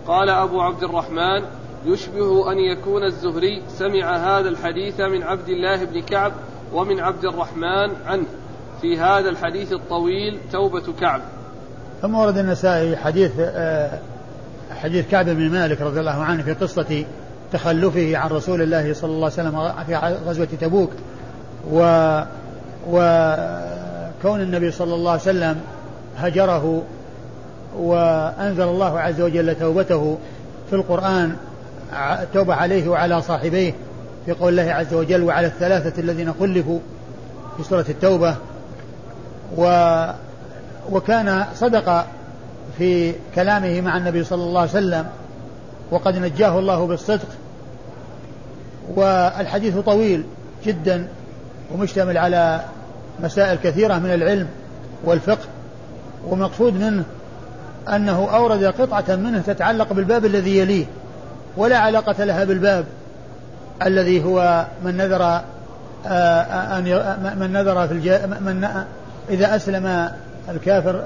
قال أبو عبد الرحمن يشبه أن يكون الزهري سمع هذا الحديث من عبد الله بن كعب ومن عبد الرحمن عنه. في هذا الحديث الطويل توبة كعب.
ثم ورد النسائي حديث آه، حديث كعب بن مالك رضي الله عنه في قصة تخلفه عن رسول الله صلى الله عليه وسلم في غزوة تبوك. و وكون النبي صلى الله عليه وسلم هجره وأنزل الله عز وجل توبته في القرآن توبة عليه وعلى صاحبيه في قول الله عز وجل وعلى الثلاثة الذين خلفوا في سورة التوبة. و وكان صدق في كلامه مع النبي صلى الله عليه وسلم وقد نجاه الله بالصدق. والحديث طويل جدا ومشتمل على مسائل كثيرة من العلم والفقه ومقصود منه أنه أورد قطعة منه تتعلق بالباب الذي يليه ولا علاقة لها بالباب الذي هو من نذر آه، آه، أن من نذر في الج... من إذا أسلم الكافر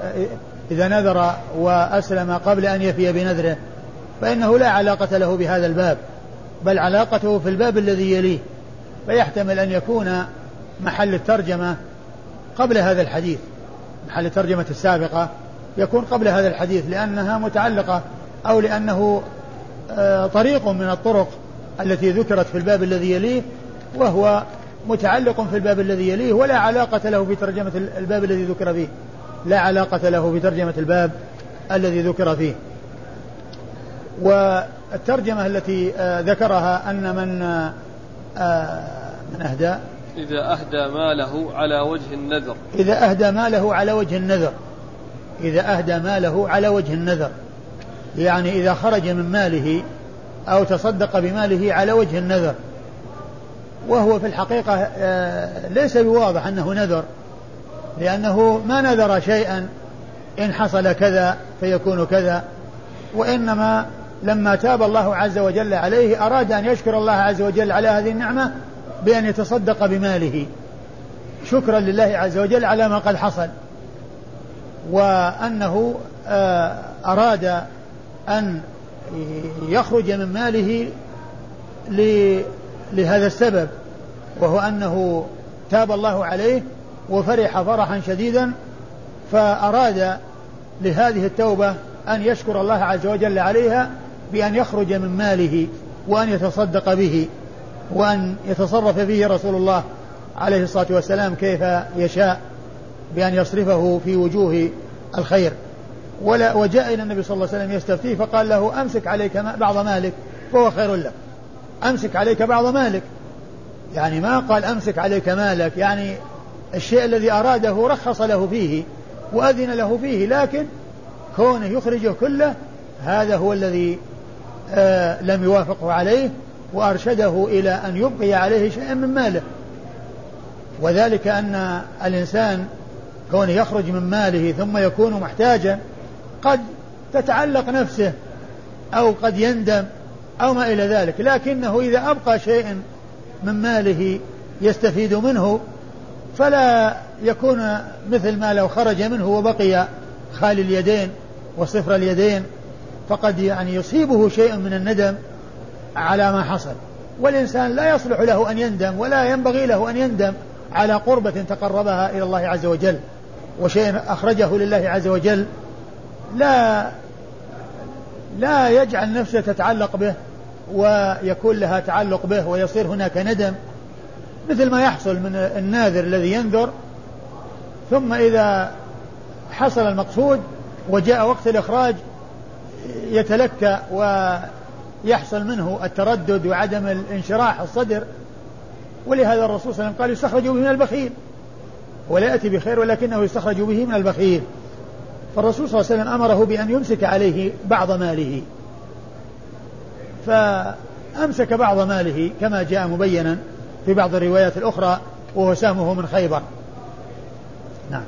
إذا نذر وأسلم قبل أن يفي بنذره فإنه لا علاقة له بهذا الباب بل علاقته في الباب الذي يليه فيحتمل أن يكون محل الترجمة قبل هذا الحديث محل الترجمة السابقة. يكون قبل هذا الحديث لأنها متعلقة أو لأنه آه، طريق من الطرق التي ذكرت في الباب الذي يليه وهو متعلق في الباب الذي يليه ولا علاقة له بترجمة الباب الذي ذكر فيه. لا علاقة له بترجمة الباب الذي ذكر فيه. والترجمة التي آه، ذكرها أن من آه، من أهدى؟
إذا أهدى ماله على وجه النذر.
إذا أهدى ماله على وجه النذر. إذا أهدى ماله على وجه النذر. يعني إذا خرج من ماله أو تصدق بماله على وجه النذر. وهو في الحقيقة آه، ليس بواضح أنه نذر. لأنه ما نذر شيئا. إن حصل كذا فيكون كذا. وإنما لما تاب الله عز وجل عليه أراد أن يشكر الله عز وجل على هذه النعمة بأن يتصدق بماله. شكرا لله عز وجل على ما قد حصل. وأنه آه، أراد أن يخرج من ماله لهذا السبب وهو أنه تاب الله عليه وفرح فرحا شديدا فأراد لهذه التوبة أن يشكر الله عز وجل عليها بأن يخرج من ماله وأن يتصدق به وأن يتصرف فيه رسول الله عليه الصلاة والسلام كيف يشاء. بأن يصرفه في وجوه الخير. ولا وجاء إلى النبي صلى الله عليه وسلم يستفتيه فقال له أمسك عليك بعض مالك فهو خير لك. أمسك عليك بعض مالك. يعني ما قال أمسك عليك مالك يعني الشيء الذي أراده رخص له فيه وأذن له فيه لكن كونه يخرجه كله هذا هو الذي آه لم يوافقه عليه وأرشده إلى أن يبقي عليه شيئا من ماله. وذلك أن الإنسان كونه يخرج من ماله ثم يكون محتاجا قد تتعلق نفسه أو قد يندم أو ما إلى ذلك. لكنه إذا أبقى شيء من ماله يستفيد منه فلا يكون مثل ما لو خرج منه وبقي خالي اليدين وصفر اليدين فقد يعني يصيبه شيء من الندم على ما حصل. والإنسان لا يصلح له أن يندم ولا ينبغي له أن يندم على قربة تقربها إلى الله عز وجل. وشيء أخرجه لله عز وجل لا لا يجعل نفسه تتعلق به ويكون لها تعلق به ويصير هناك ندم مثل ما يحصل من الناذر الذي ينذر ثم إذا حصل المقصود وجاء وقت الإخراج يتلكى ويحصل منه التردد وعدم الانشراح الصدر ولهذا الرسول صلى الله عليه وسلم قال يستخرج من البخيل ولا يأتي بخير ولكنه يستخرج به من البخيل. فالرسول صلى الله عليه وسلم أمره بأن يمسك عليه بعض ماله. فأمسك بعض ماله كما جاء مبينا في بعض الروايات الأخرى وهو سهمه من خيبر. نعم.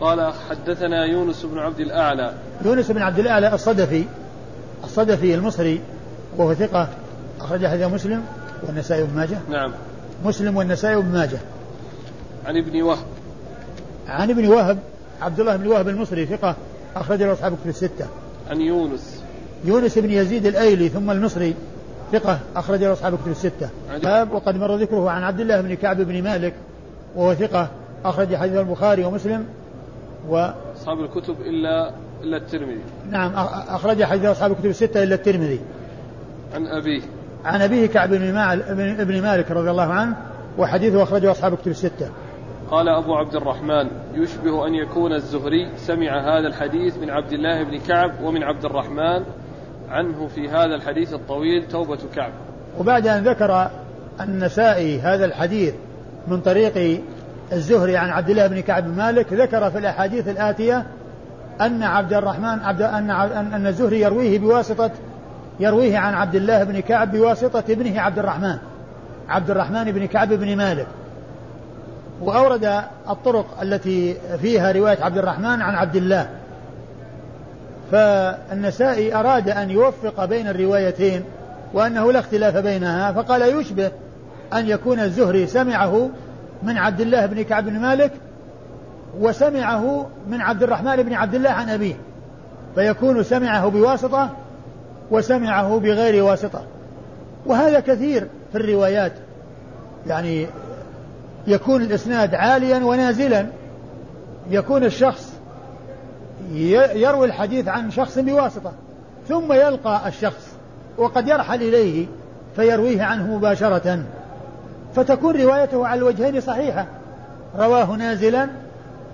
قال حدثنا يونس بن عبد الأعلى.
يونس بن عبد الأعلى الصدفي الصدفي المصري وهو ثقة أخرج حديث مسلم والنسائي بن ماجه.
نعم.
مسلم والنسائي بن ماجه.
عن ابن وهب.
عن ابن وهب عبد الله بن وهب المصري ثقة أخرج له أصحاب كتب الستة.
عن يونس.
يونس بن يزيد الأيلي ثم المصري ثقة أخرج له أصحاب كتب الستة. باب وقد مر ذكره عن عبد الله بن كعب بن مالك وهو ثقة أخرج حديث البخاري ومسلم و
أصحاب الكتب إلا إلا الترمذي.
نعم أخرج حديث أصحاب الكتب الستة إلا الترمذي.
عن أبيه.
عن أبيه كعب بن مالك رضي الله عنه وحديثه أخرجه أصحاب الكتب الستة.
قال أبو عبد الرحمن يشبه أن يكون الزهري سمع هذا الحديث من عبد الله بن كعب ومن عبد الرحمن عنه في هذا الحديث الطويل توبة كعب.
وبعد أن ذكر النسائي هذا الحديث من طريق الزهري عن عبد الله بن كعب مالك ذكر في الأحاديث الآتية أن عبد الرحمن عبد أن أن الزهري يرويه بواسطة يرويه عن عبد الله بن كعب بواسطة ابنه عبد الرحمن عبد الرحمن بن كعب بن مالك. وأورد الطرق التي فيها رواية عبد الرحمن عن عبد الله. فالنسائي أراد أن يوفق بين الروايتين وأنه لا اختلاف بينها فقال يشبه أن يكون الزهري سمعه من عبد الله بن كعب بن مالك وسمعه من عبد الرحمن بن عبد الله عن أبيه فيكون سمعه بواسطة وسمعه بغير واسطة. وهذا كثير في الروايات يعني يكون الإسناد عاليا ونازلا. يكون الشخص يروي الحديث عن شخص بواسطة ثم يلقى الشخص وقد يرحل إليه فيرويه عنه مباشرة. فتكون روايته على الوجهين صحيحة. رواه نازلا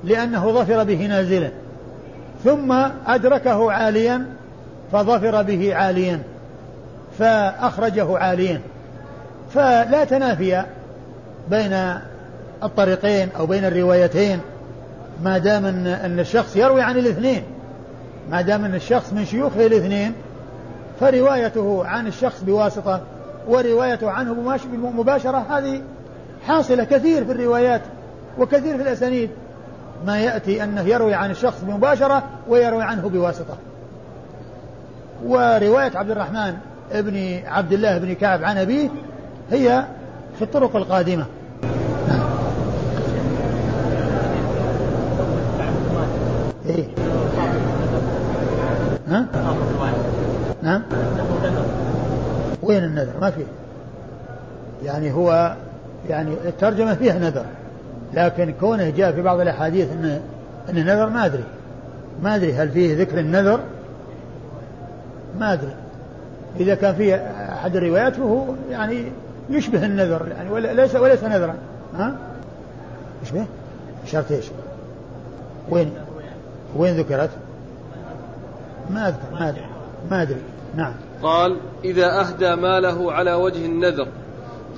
لأنه ظفر به نازلا. ثم أدركه عاليا فظفر به عاليا. فأخرجه عاليا. فلا تنافي بين الطريقين أو بين الروايتين ما دام أن, الشخص يروي عن الاثنين ما دام أن الشخص من شيوخه الاثنين فروايته عن الشخص بواسطة وروايته عنه مباشرة هذه حاصلة كثير في الروايات وكثير في الأسانيد. ما يأتي أنه يروي عن الشخص مباشرة ويروي عنه بواسطة. ورواية عبد الرحمن ابن عبد الله بن كعب عن أبيه هي في الطرق القادمة. وين النذر ما فيه يعني هو يعني الترجمة فيها نذر لكن كونه جاء في بعض الأحاديث أن أن النذر ما أدري ما أدري هل فيه ذكر النذر ما أدري إذا كان فيه أحد الروايات فهو يعني يشبه النذر يعني وليس وليس نذرا ها؟ يشبه؟ إشارة إيش؟ وين؟ وين ذكرت؟ ما أذكر ما أدري ما أدري نعم
قال إذا أهدى ماله على وجه النذر.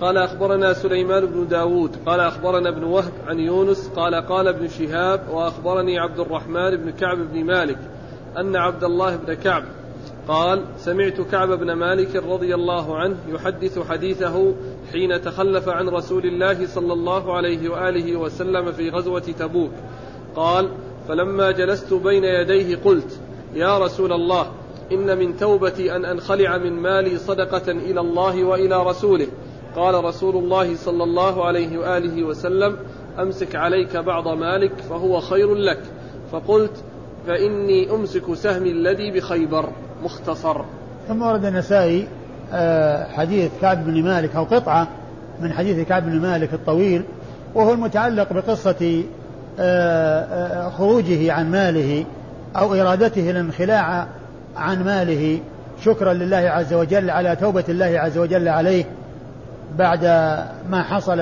قال أخبرنا سليمان بن داود. قال أخبرنا ابن وهب عن يونس. قال قال ابن شهاب وأخبرني عبد الرحمن بن كعب بن مالك أن عبد الله بن كعب قال سمعت كعب بن مالك رضي الله عنه يحدث حديثه حين تخلف عن رسول الله صلى الله عليه وآله وسلم في غزوة تبوك. قال فلما جلست بين يديه قلت يا رسول الله إن من توبتي أن أنخلع من مالي صدقة إلى الله وإلى رسوله. قال رسول الله صلى الله عليه وآله وسلم أمسك عليك بعض مالك فهو خير لك. فقلت فإني أمسك سهمي الذي بخيبر. مختصر.
ثم ورد النسائي آه، حديث كعب بن مالك أو قطعة من حديث كعب بن مالك الطويل وهو المتعلق بقصة آه، آه، خروجه عن ماله أو إرادته الانخلاع عن ماله. شكرا لله عز وجل على توبة الله عز وجل عليه بعد ما حصل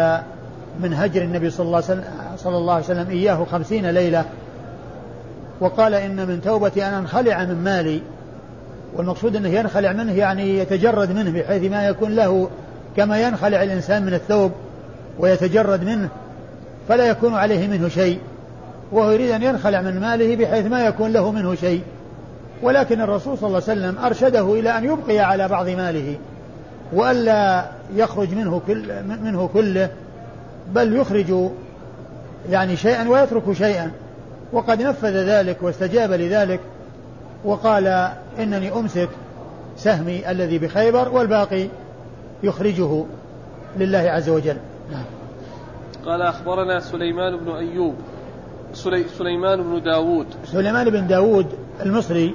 من هجر النبي صلى الله عليه وسلم, صلى الله عليه وسلم إياه خمسين ليلة. وقال إن من توبتي أن أنخلع من مالي. والمقصود أنه ينخلع منه يعني يتجرد منه بحيث ما يكون له كما ينخلع الإنسان من الثوب ويتجرد منه فلا يكون عليه منه شيء. وهو يريد أن ينخلع من ماله بحيث ما يكون له منه شيء. ولكن الرسول صلى الله عليه وسلم أرشده إلى أن يبقي على بعض ماله وألا يخرج منه كل منه كله بل يخرج يعني شيئا ويترك شيئا. وقد نفذ ذلك واستجاب لذلك وقال إنني أمسك سهمي الذي بخيبر والباقي يخرجه لله عز وجل. نعم.
قال أخبرنا سليمان بن أيوب سلي سليمان بن داود.
سليمان بن داود المصري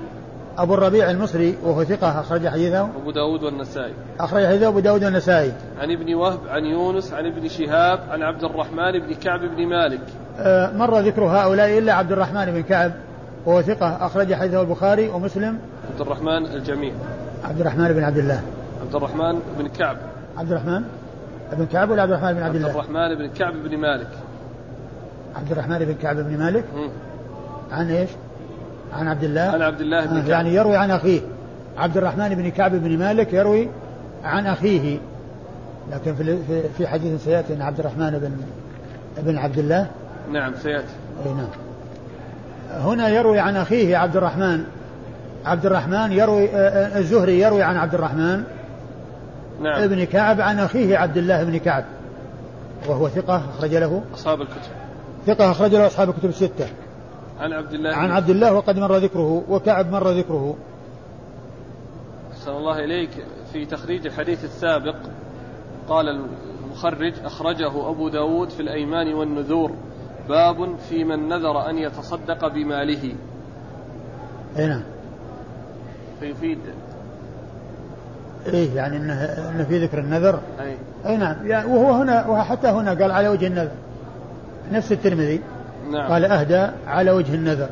أبو الربيع المصري وهو ثقة أخرج حديثه.
أبو داود والنسائي.
أخرج حديثه أبو داود والنسائي.
عن ابن وهب عن يونس عن ابن شهاب عن عبد الرحمن بن كعب بن مالك.
آه مر ذكر هؤلاء إلا عبد الرحمن بن كعب وهو ثقة أخرج حديثه البخاري ومسلم.
عبد الرحمن الجميع.
عبد الرحمن بن عبد الله.
عبد الرحمن بن كعب.
عبد الرحمن؟ بن كعب ولا عبد الرحمن بن عبد الله؟
عبد الرحمن بن كعب بن مالك.
عبد الرحمن بن كعب بن مالك. عن إيش؟ عن عبد الله؟
عن عبد الله بن
آه
كعب.
يعني يروي عن أخيه. عبد الرحمن بن كعب بن مالك يروي عن أخيه. لكن في في حديث سيأتي ان عبد الرحمن بن بن عبد الله؟
نعم سيأتي.
إي نعم. هنا يروي عن أخيه عبد الرحمن. عبد الرحمن يروي آه، آه، الزهري يروي عن عبد الرحمن.
نعم.
ابن كعب عن أخيه عبد الله بن كعب. وهو ثقة أخرج له.
أصحاب الكتب.
ثقة أخرج له أصحاب الكتب الستة.
عن عبد الله
عن عبد الله وقد مر ذكره وكعب مر ذكره.
أحسن الله إليك. في تخريج الحديث السابق قال المخرج أخرجه أبو داود في الأيمان والنذور. باب في من نذر أن يتصدق بماله.
أي نعم.
فيفيد
إيه يعني إنه, إنه في ذكر النذر؟
أي.
أي نعم. يعني وهو هنا وحتى هنا قال على وجه النذر. نفس الترمذي.
نعم.
قال أهدى على وجه النذر.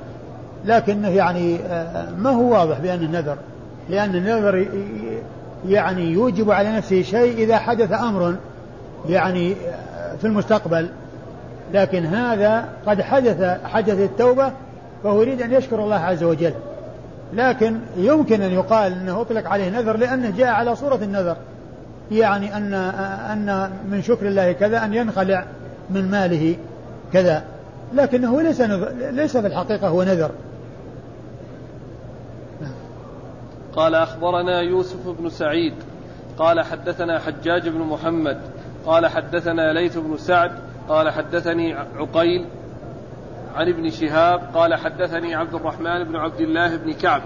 لكنه يعني آه، ما هو واضح بأنه نذر لأن النذر يعني يوجب على نفسه شيء إذا حدث أمر يعني آه، في المستقبل. لكن هذا قد حدث حدث التوبة فهو يريد أن يشكر الله عز وجل. لكن يمكن أن يقال أنه أطلق عليه نذر لأنه جاء على صورة النذر. يعني أن أن من شكر الله كذا أن ينخلع من ماله كذا. لكنه ليس ليس في الحقيقة هو نذر.
قال أخبرنا يوسف بن سعيد. قال حدثنا حجاج بن محمد. قال حدثنا ليث بن سعد. قال حدثني عقيل عن ابن شهاب. قال حدثني عبد الرحمن بن عبد الله بن كعب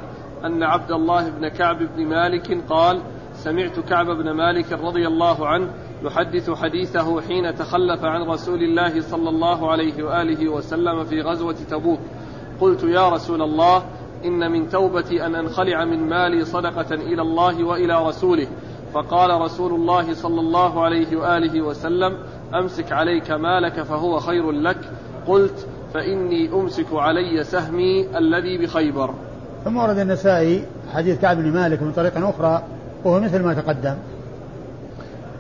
أن عبد الله بن كعب بن مالك قال سمعت كعب بن مالك رضي الله عنه يحدث حديثه حين تخلف عن رسول الله صلى الله عليه وآله وسلم في غزوة تبوك. قلت يا رسول الله إن من توبتي أن أنخلع من مالي صدقة إلى الله وإلى رسوله. فقال رسول الله صلى الله عليه وآله وسلم أمسك عليك مالك فهو خير لك. قلت فإني أمسك علي سهمي الذي بخيبر.
ثم ورد النسائي حديث كعب بن مالك من طريق أخرى وهو مثل ما تقدم.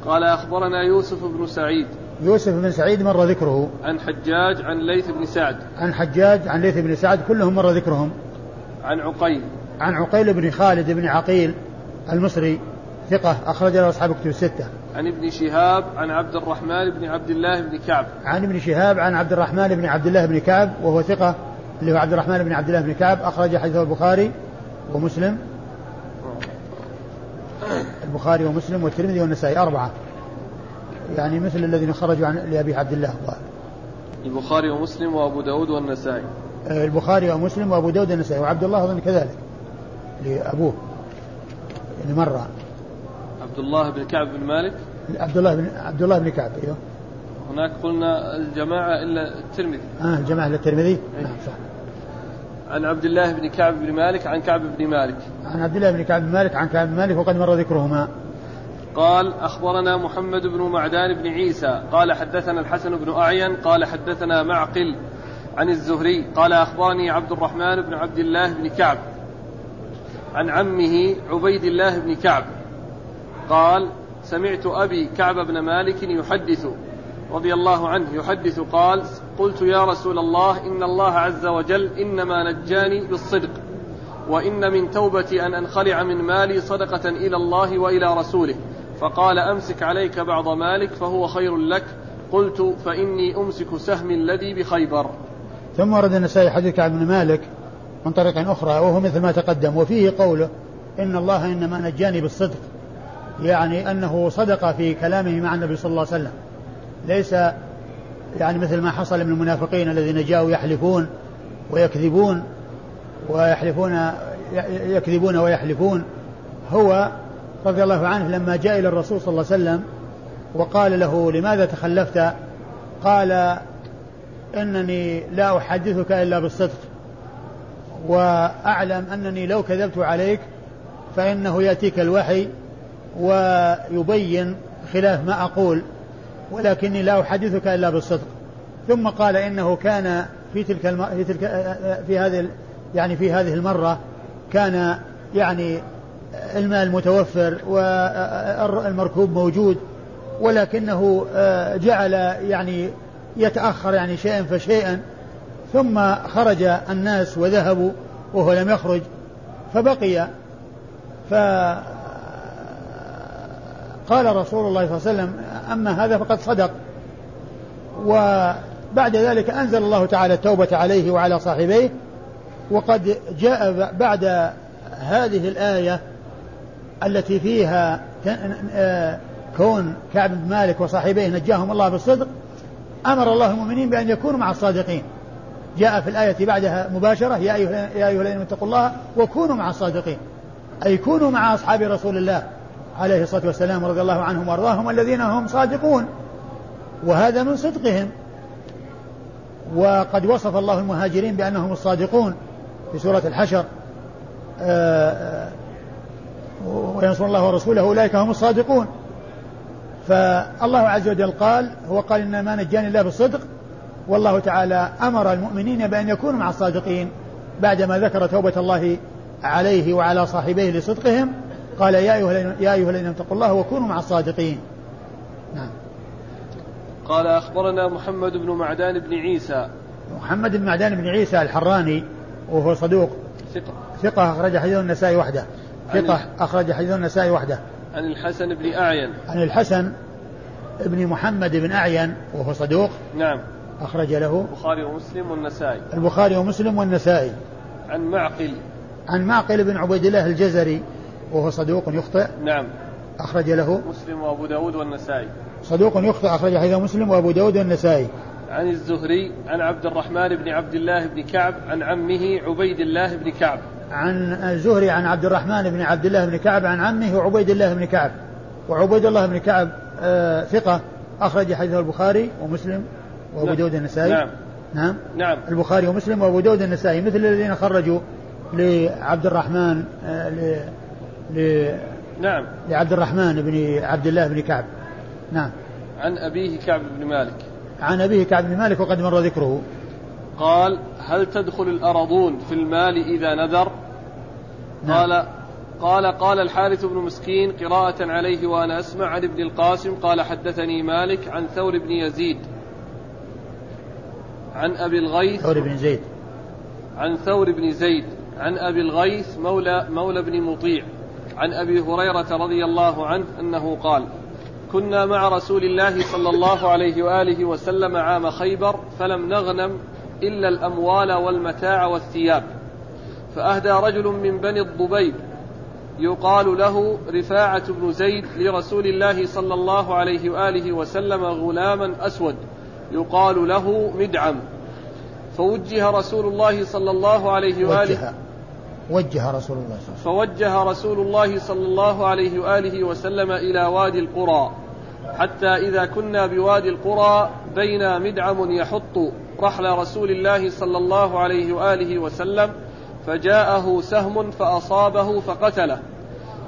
قال أخبرنا يوسف بن سعيد
يوسف بن سعيد مر ذكره.
عن حجاج عن ليث بن سعد.
عن حجاج عن ليث بن سعد كلهم مر ذكرهم.
عن عقيل.
عن عقيل بن خالد بن عقيل المصري ثقة أخرج له أصحاب كتب الستة.
عن ابن شهاب عن عبد الرحمن بن عبد الله بن كعب.
عن ابن شهاب عن عبد الرحمن بن عبد الله بن كعب وهو ثقة اللي هو عبد الرحمن بن عبد الله بن كعب أخرج حديثه البخاري ومسلم. البخاري ومسلم والترمذي والنسائي أربعة. يعني مثل الذين خرجوا عن لأبي عبد الله.
البخاري ومسلم وأبو داود والنسائي.
آه، البخاري ومسلم وأبو داود والنسائي. وعبد الله أظن كذلك. لأبوه. يعني مرة.
عبد الله بن كعب بن مالك.
عبد الله بن عبد الله بن كعب أيوه.
هناك قلنا الجماعة إلا الترمذي.
آه الجماعة إلا الترمذي؟ أيه. نعم صح.
عن عبد الله بن كعب بن مالك عن كعب بن مالك.
عن عبد الله بن كعب بن مالك عن كعب بن مالك وقد مر ذكرهما.
قال أخبرنا محمد بن معدان بن عيسى. قال حدثنا الحسن بن أعين. قال حدثنا معقل عن الزهري. قال أخبرني عبد الرحمن بن عبد الله بن كعب عن عمه عبيد الله بن كعب. قال سمعت أبي كعب بن مالك يحدث. رضي الله عنه يحدث قال قلت يا رسول الله إن الله عز وجل إنما نجاني بالصدق وإن من توبتي أن أنخلع من مالي صدقة إلى الله وإلى رسوله. فقال أمسك عليك بعض مالك فهو خير لك. قلت فإني أمسك سهمي الذي بخيبر.
ثم ورد النسائي حديث كعب بن مالك من طريق أخرى وهو مثل ما تقدم وفيه قوله إن الله إنما نجاني بالصدق يعني أنه صدق في كلامه مع النبي صلى الله عليه وسلم. ليس يعني مثل ما حصل من المنافقين الذين جاءوا يحلفون ويكذبون ويحلفون يكذبون ويحلفون. هو رضي الله عنه لما جاء إلى الرسول صلى الله عليه وسلم وقال له لماذا تخلفت؟ قال إنني لا أحدثك إلا بالصدق وأعلم أنني لو كذبت عليك فإنه يأتيك الوحي ويبين خلاف ما أقول. ولكني لا أحدثك إلا بالصدق. ثم قال إنه كان في تلك الم... في تلك في هذه يعني في هذه المرة كان يعني المال متوفر والمركوب موجود ولكنه جعل يعني يتأخر يعني شيئا فشيئا ثم خرج الناس وذهبوا وهو لم يخرج فبقي ف قال رسول الله صلى الله عليه وسلم أما هذا فقد صدق. وبعد ذلك أنزل الله تعالى التوبة عليه وعلى صاحبيه وقد جاء بعد هذه الآية التي فيها آه، كون كعب بن مالك وصاحبيه نجاهم الله بالصدق أمر الله المؤمنين بأن يكونوا مع الصادقين. جاء في الآية بعدها مباشرة يا أيها يا الذين اتقوا الله وكونوا مع الصادقين. أي كونوا مع أصحاب رسول الله. عليه الصلاة والسلام رضي الله عنهم وأرضاهم الذين هم صادقون. وهذا من صدقهم. وقد وصف الله المهاجرين بأنهم الصادقون في سورة الحشر. آه، آه، وينصر الله ورسوله أولئك هم الصادقون. فالله عز وجل قال هو قال إنما نجاني الله بالصدق. والله تعالى أمر المؤمنين بأن يكونوا مع الصادقين بعدما ذكر توبة الله عليه وعلى صاحبيه لصدقهم. قال يا أيها يا أيها الذين اتقوا الله وكونوا مع الصادقين. نعم.
قال أخبرنا محمد بن معدان بن عيسى.
محمد بن معدان بن عيسى الحراني وهو صدوق.
ثقة.
ثقة أخرج حديث النسائي وحده. ثقة أخرج حديث النسائي وحده.
عن الحسن بن أعين.
عن الحسن بن محمد بن أعين وهو صدوق.
نعم.
أخرج له
البخاري ومسلم والنسائي.
البخاري ومسلم والنسائي.
عن معقل.
عن معقل بن عبيد الله الجزري وهو صدوق يخطئ.
نعم.
أخرج له
مسلم وأبو داود والنسائي.
صدوق يخطئ أخرج حديث مسلم وأبو داود والنسائي.
عن الزهري عن عبد الرحمن بن عبد الله بن كعب عن عمه عبيد الله بن كعب.
عن الزهري عن عبد الرحمن بن عبد الله بن كعب عن عمه وعبيد الله بن كعب. وعبيد الله بن كعب آه ثقة. أخرج حديث البخاري ومسلم وأبو نعم. داود النسائي
نعم.
نعم.
نعم.
البخاري ومسلم وأبو داود النسائي مثل الذين خرجوا لعبد الرحمن آه ل...
نعم.
لعبد الرحمن بن عبد الله بن كعب. نعم.
عن أبيه كعب بن مالك.
عن أبيه كعب بن مالك وقد مر ذكره.
قال هل تدخل الأرضون في المال إذا نذر؟ نعم. قال قال قال الحارث بن مسكين قراءة عليه وأنا أسمع عن ابن القاسم قال حدثني مالك عن ثور بن يزيد. عن أبي الغيث.
ثور بن زيد.
عن ثور بن زيد. عن أبي الغيث مولى مولى بن مطيع. عن أبي هريرة رضي الله عنه أنه قال كنا مع رسول الله صلى الله عليه وآله وسلم عام خيبر فلم نغنم إلا الأموال والمتاع والثياب. فأهدى رجل من بني الضبيب يقال له رفاعة بن زيد لرسول الله صلى الله عليه وآله وسلم غلاما أسود يقال له مدعم. فوجه رسول الله صلى الله عليه وآله
وجه. رسول الله صلى الله
عليه وسلم. فوجه رسول الله صلى الله عليه وآله وسلم إلى وادي القرى حتى إذا كنا بوادي القرى بين مدعم يحط رحل رسول الله صلى الله عليه وآله وسلم فجاءه سهم فأصابه فقتله.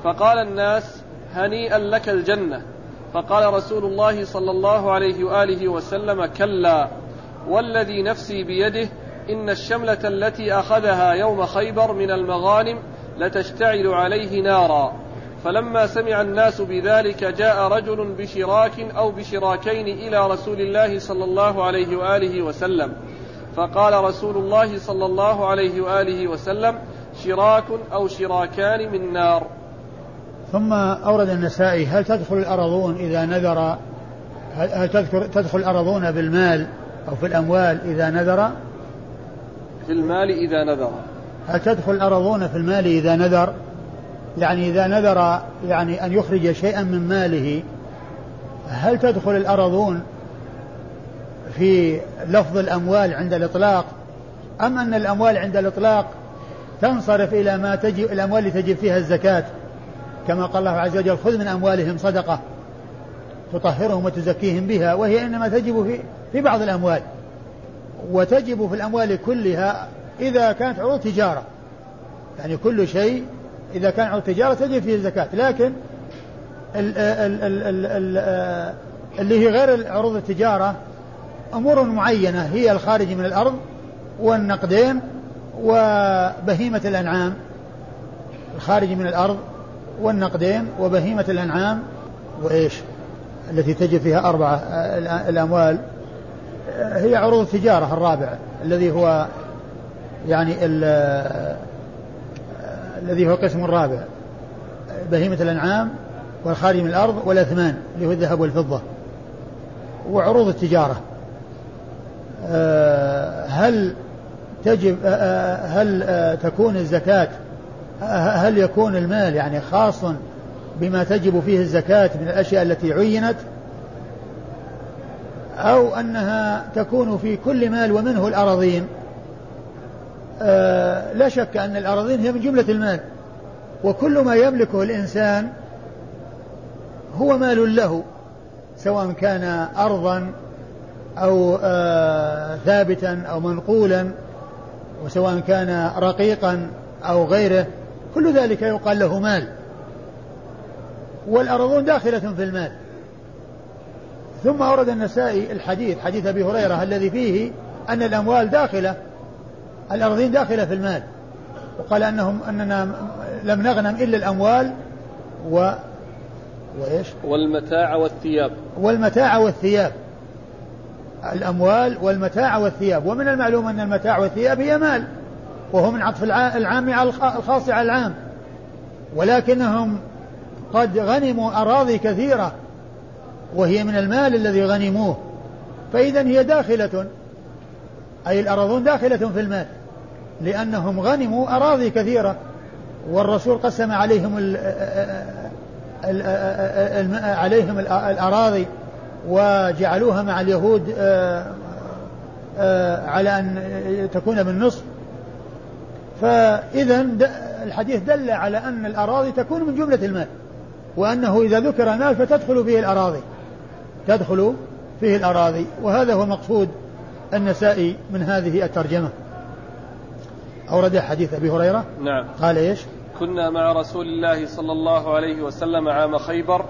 فقال الناس هنيئا لك الجنة. فقال رسول الله صلى الله عليه وآله وسلم كلا والذي نفسي بيده إن الشملة التي أخذها يوم خيبر من المغانم لتشتعل عليه نارا. فلما سمع الناس بذلك جاء رجل بشراك أو بشراكين إلى رسول الله صلى الله عليه وآله وسلم. فقال رسول الله صلى الله عليه وآله وسلم شراك أو شراكان من نار.
ثم أورد النسائي هل تدخل الأرضون إذا نذر؟ هل تدخل الأرضون بالمال أو في الأموال إذا نذر؟
في المال إذا نذر.
هل تدخل الأرضون في المال إذا نذر؟ يعني إذا نذر يعني أن يخرج شيئا من ماله هل تدخل الأرضون في لفظ الأموال عند الإطلاق؟ أم أن الأموال عند الإطلاق تنصرف إلى ما تجب الأموال اللي تجب فيها الزكاة؟ كما قال الله عز وجل خذ من أموالهم صدقة تطهرهم وتزكيهم بها. وهي إنما تجب في, في بعض الأموال. وتجب في الأموال كلها إذا كانت عروض تجارة. يعني كل شيء إذا كان عروض تجارة تجب فيه الزكاة. لكن ال ال ال ال اللي هي غير عروض التجارة أمور معينة هي الخارج من الأرض والنقدين وبهيمة الأنعام. الخارج من الأرض والنقدين وبهيمة الأنعام. وإيش؟ التي تجد فيها أربعة الأموال. هي عروض التجارة الرابع الذي هو يعني الذي هو قسم الرابع بهيمة الأنعام والخارج من الأرض والأثمان اللي هو الذهب والفضة وعروض التجارة. آه، هل تجب آه، آه، هل تكون الزكاة هل يكون المال يعني خاص بما تجب فيه الزكاة من الأشياء التي عينت؟ أو أنها تكون في كل مال ومنه الأراضين. لا شك أن الأراضين هي من جملة المال. وكل ما يملكه الإنسان هو مال له سواء كان أرضا أو آه ثابتا أو منقولا وسواء كان رقيقا أو غيره. كل ذلك يقال له مال. والأرضون داخلة في المال. ثم أورد النسائي الحديث حديث أبي هريرة الذي فيه أن الأموال داخلة الأرضين داخلة في المال. وقال أنهم أننا لم نغنم إلا الأموال و وإيش؟
والمتاع والثياب.
والمتاع والثياب. الأموال والمتاع والثياب. ومن المعلوم أن المتاع والثياب هي مال. وهو من عطف العام على الخاص على العام. ولكنهم قد غنموا أراضي كثيرة. وهي من المال الذي غنموه. فإذا هي داخلة. أي الأراضون داخلة في المال. لأنهم غنموا أراضي كثيرة. والرسول قسم عليهم ال ال عليهم الأراضي وجعلوها مع اليهود على أن تكون بالنصف فإذا الحديث دل على أن الأراضي تكون من جملة المال. وأنه إذا ذكر المال فتدخل فيه الأراضي. تدخل فيه الأراضي. وهذا هو مقصود النسائي من هذه الترجمة. أورد حديث أبي هريرة.
نعم.
قال إيش؟
كنا مع رسول الله صلى الله عليه وسلم عام خيبر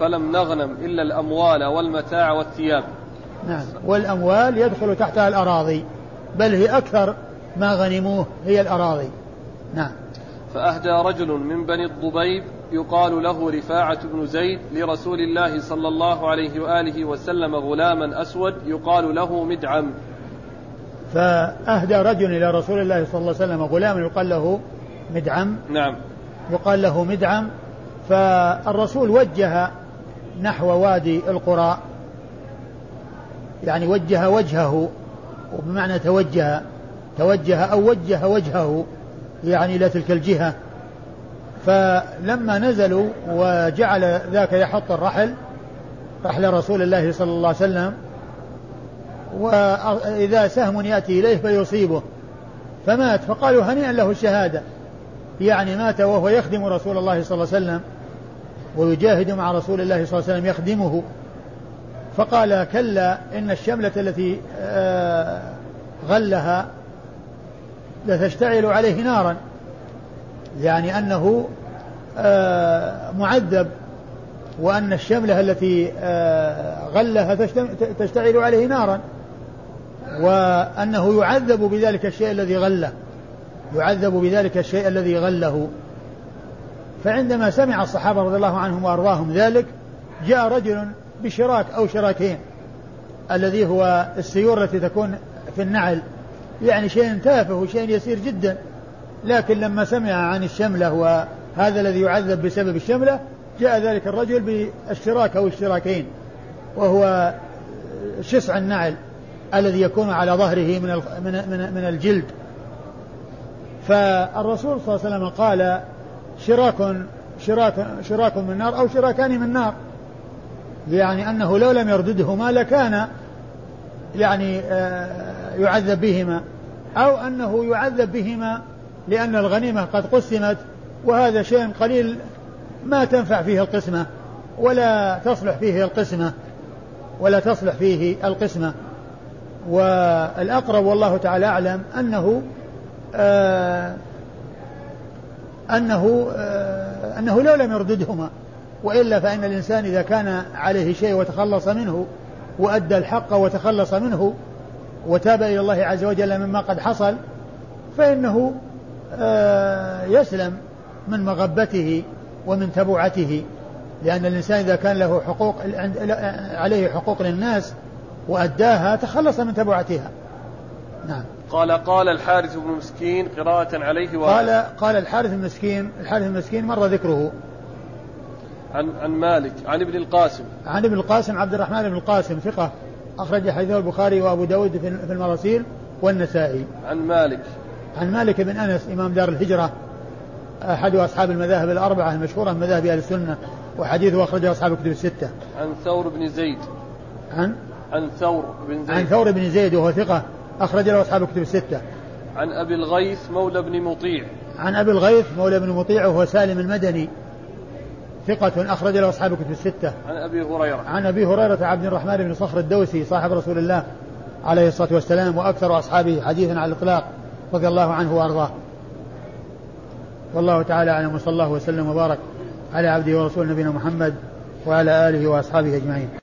فلم نغنم إلا الأموال والمتاع والثياب.
نعم. والأموال يدخل تحتها الأراضي بل هي أكثر ما غنموه هي الأراضي. نعم.
فأهدى رجل من بني الضبيب يقال له رفاعة بن زيد لرسول الله صلى الله عليه وآله وسلم غلاما أسود يقال له مدعم.
فأهدى رجل إلى رسول الله صلى الله عليه وسلم غلاما يقال له مدعم.
نعم.
يقال له مدعم. فالرسول وجه نحو وادي القرى. يعني وجه وجهه وبمعنى توجه توجه أو وجه وجهه يعني إلى تلك الجهة. فلما نزلوا وجعل ذاك يحط الرحل رحل رسول الله صلى الله عليه وسلم وإذا سهم يأتي إليه فيصيبه. فمات فقالوا هنيئا له الشهادة. يعني مات وهو يخدم رسول الله صلى الله عليه وسلم ويجاهد مع رسول الله صلى الله عليه وسلم يخدمه. فقال كلا إن الشملة التي آه، غلها لتشتعل عليه نارا. يعني أنه آه، معذب وأن الشملة التي آه، غلها تشتعل عليه نارا وأنه يعذب بذلك الشيء الذي غله يعذب بذلك الشيء الذي غله. فعندما سمع الصحابة رضي الله عنهم وأرضاهم ذلك جاء رجل بشراك أو شراكين الذي هو السيور التي تكون في النعل يعني شيء تافه وشيء يسير جدا. لكن لما سمع عن الشملة وهذا الذي يعذب بسبب الشملة جاء ذلك الرجل بالاشتراك أو الاشتراكين وهو شسع النعل الذي يكون على ظهره من من من, الجلد. فالرسول صلى الله عليه وسلم قال شراك شراك شراك من نار أو شراكان من نار. يعني أنه لو لم يرددهما لكان يعني آه، يعذب بهما أو أنه يعذب بهما لأن الغنيمة قد قسمت وهذا شيء قليل ما تنفع فيه القسمة ولا تصلح فيه القسمة ولا تصلح فيه القسمة. والأقرب والله تعالى أعلم أنه آه أنه آه أنه لو لم يرددهما وإلا فإن الإنسان إذا كان عليه شيء وتخلص منه وأدى الحق وتخلص منه وتاب إلى الله عز وجل مما قد حصل فإنه يسلم من مغبته ومن تبعته لأن الإنسان إذا كان له حقوق عليه حقوق للناس وأداها تخلص من تبعتها. نعم.
قال قال الحارث بن مسكين قراءة عليه
و... قال قال الحارث المسكين الحارث المسكين مر ذكره.
عن عن مالك عن ابن القاسم.
عن ابن القاسم عبد الرحمن بن القاسم ثقة أخرج حديثه البخاري وأبو داود في المراسيل والنسائي.
عن مالك.
عن مالك بن أنس إمام دار الهجرة أحد أصحاب المذاهب الأربعة المشهورة من مذاهب أهل السنة وحديثه أخرجه أصحاب الكتب الستة.
عن ثور بن زيد.
عن؟
عن ثور بن زيد.
عن ثور بن زيد وهو ثقة أخرج له أصحاب الكتب الستة.
عن أبي الغيث مولى بن مطيع.
عن أبي الغيث مولى بن مطيع وهو سالم المدني ثقة أخرج له أصحاب الكتب الستة.
عن أبي هريرة.
عن أبي هريرة عبد الرحمن بن صخر الدوسي صاحب رسول الله عليه الصلاة والسلام وأكثر أصحابه حديثا على الإطلاق. رضي الله عنه وأرضاه. والله تعالى أعلم وصلى الله وسلم وبارك على عبده ورسوله نبينا محمد وعلى آله وأصحابه أجمعين.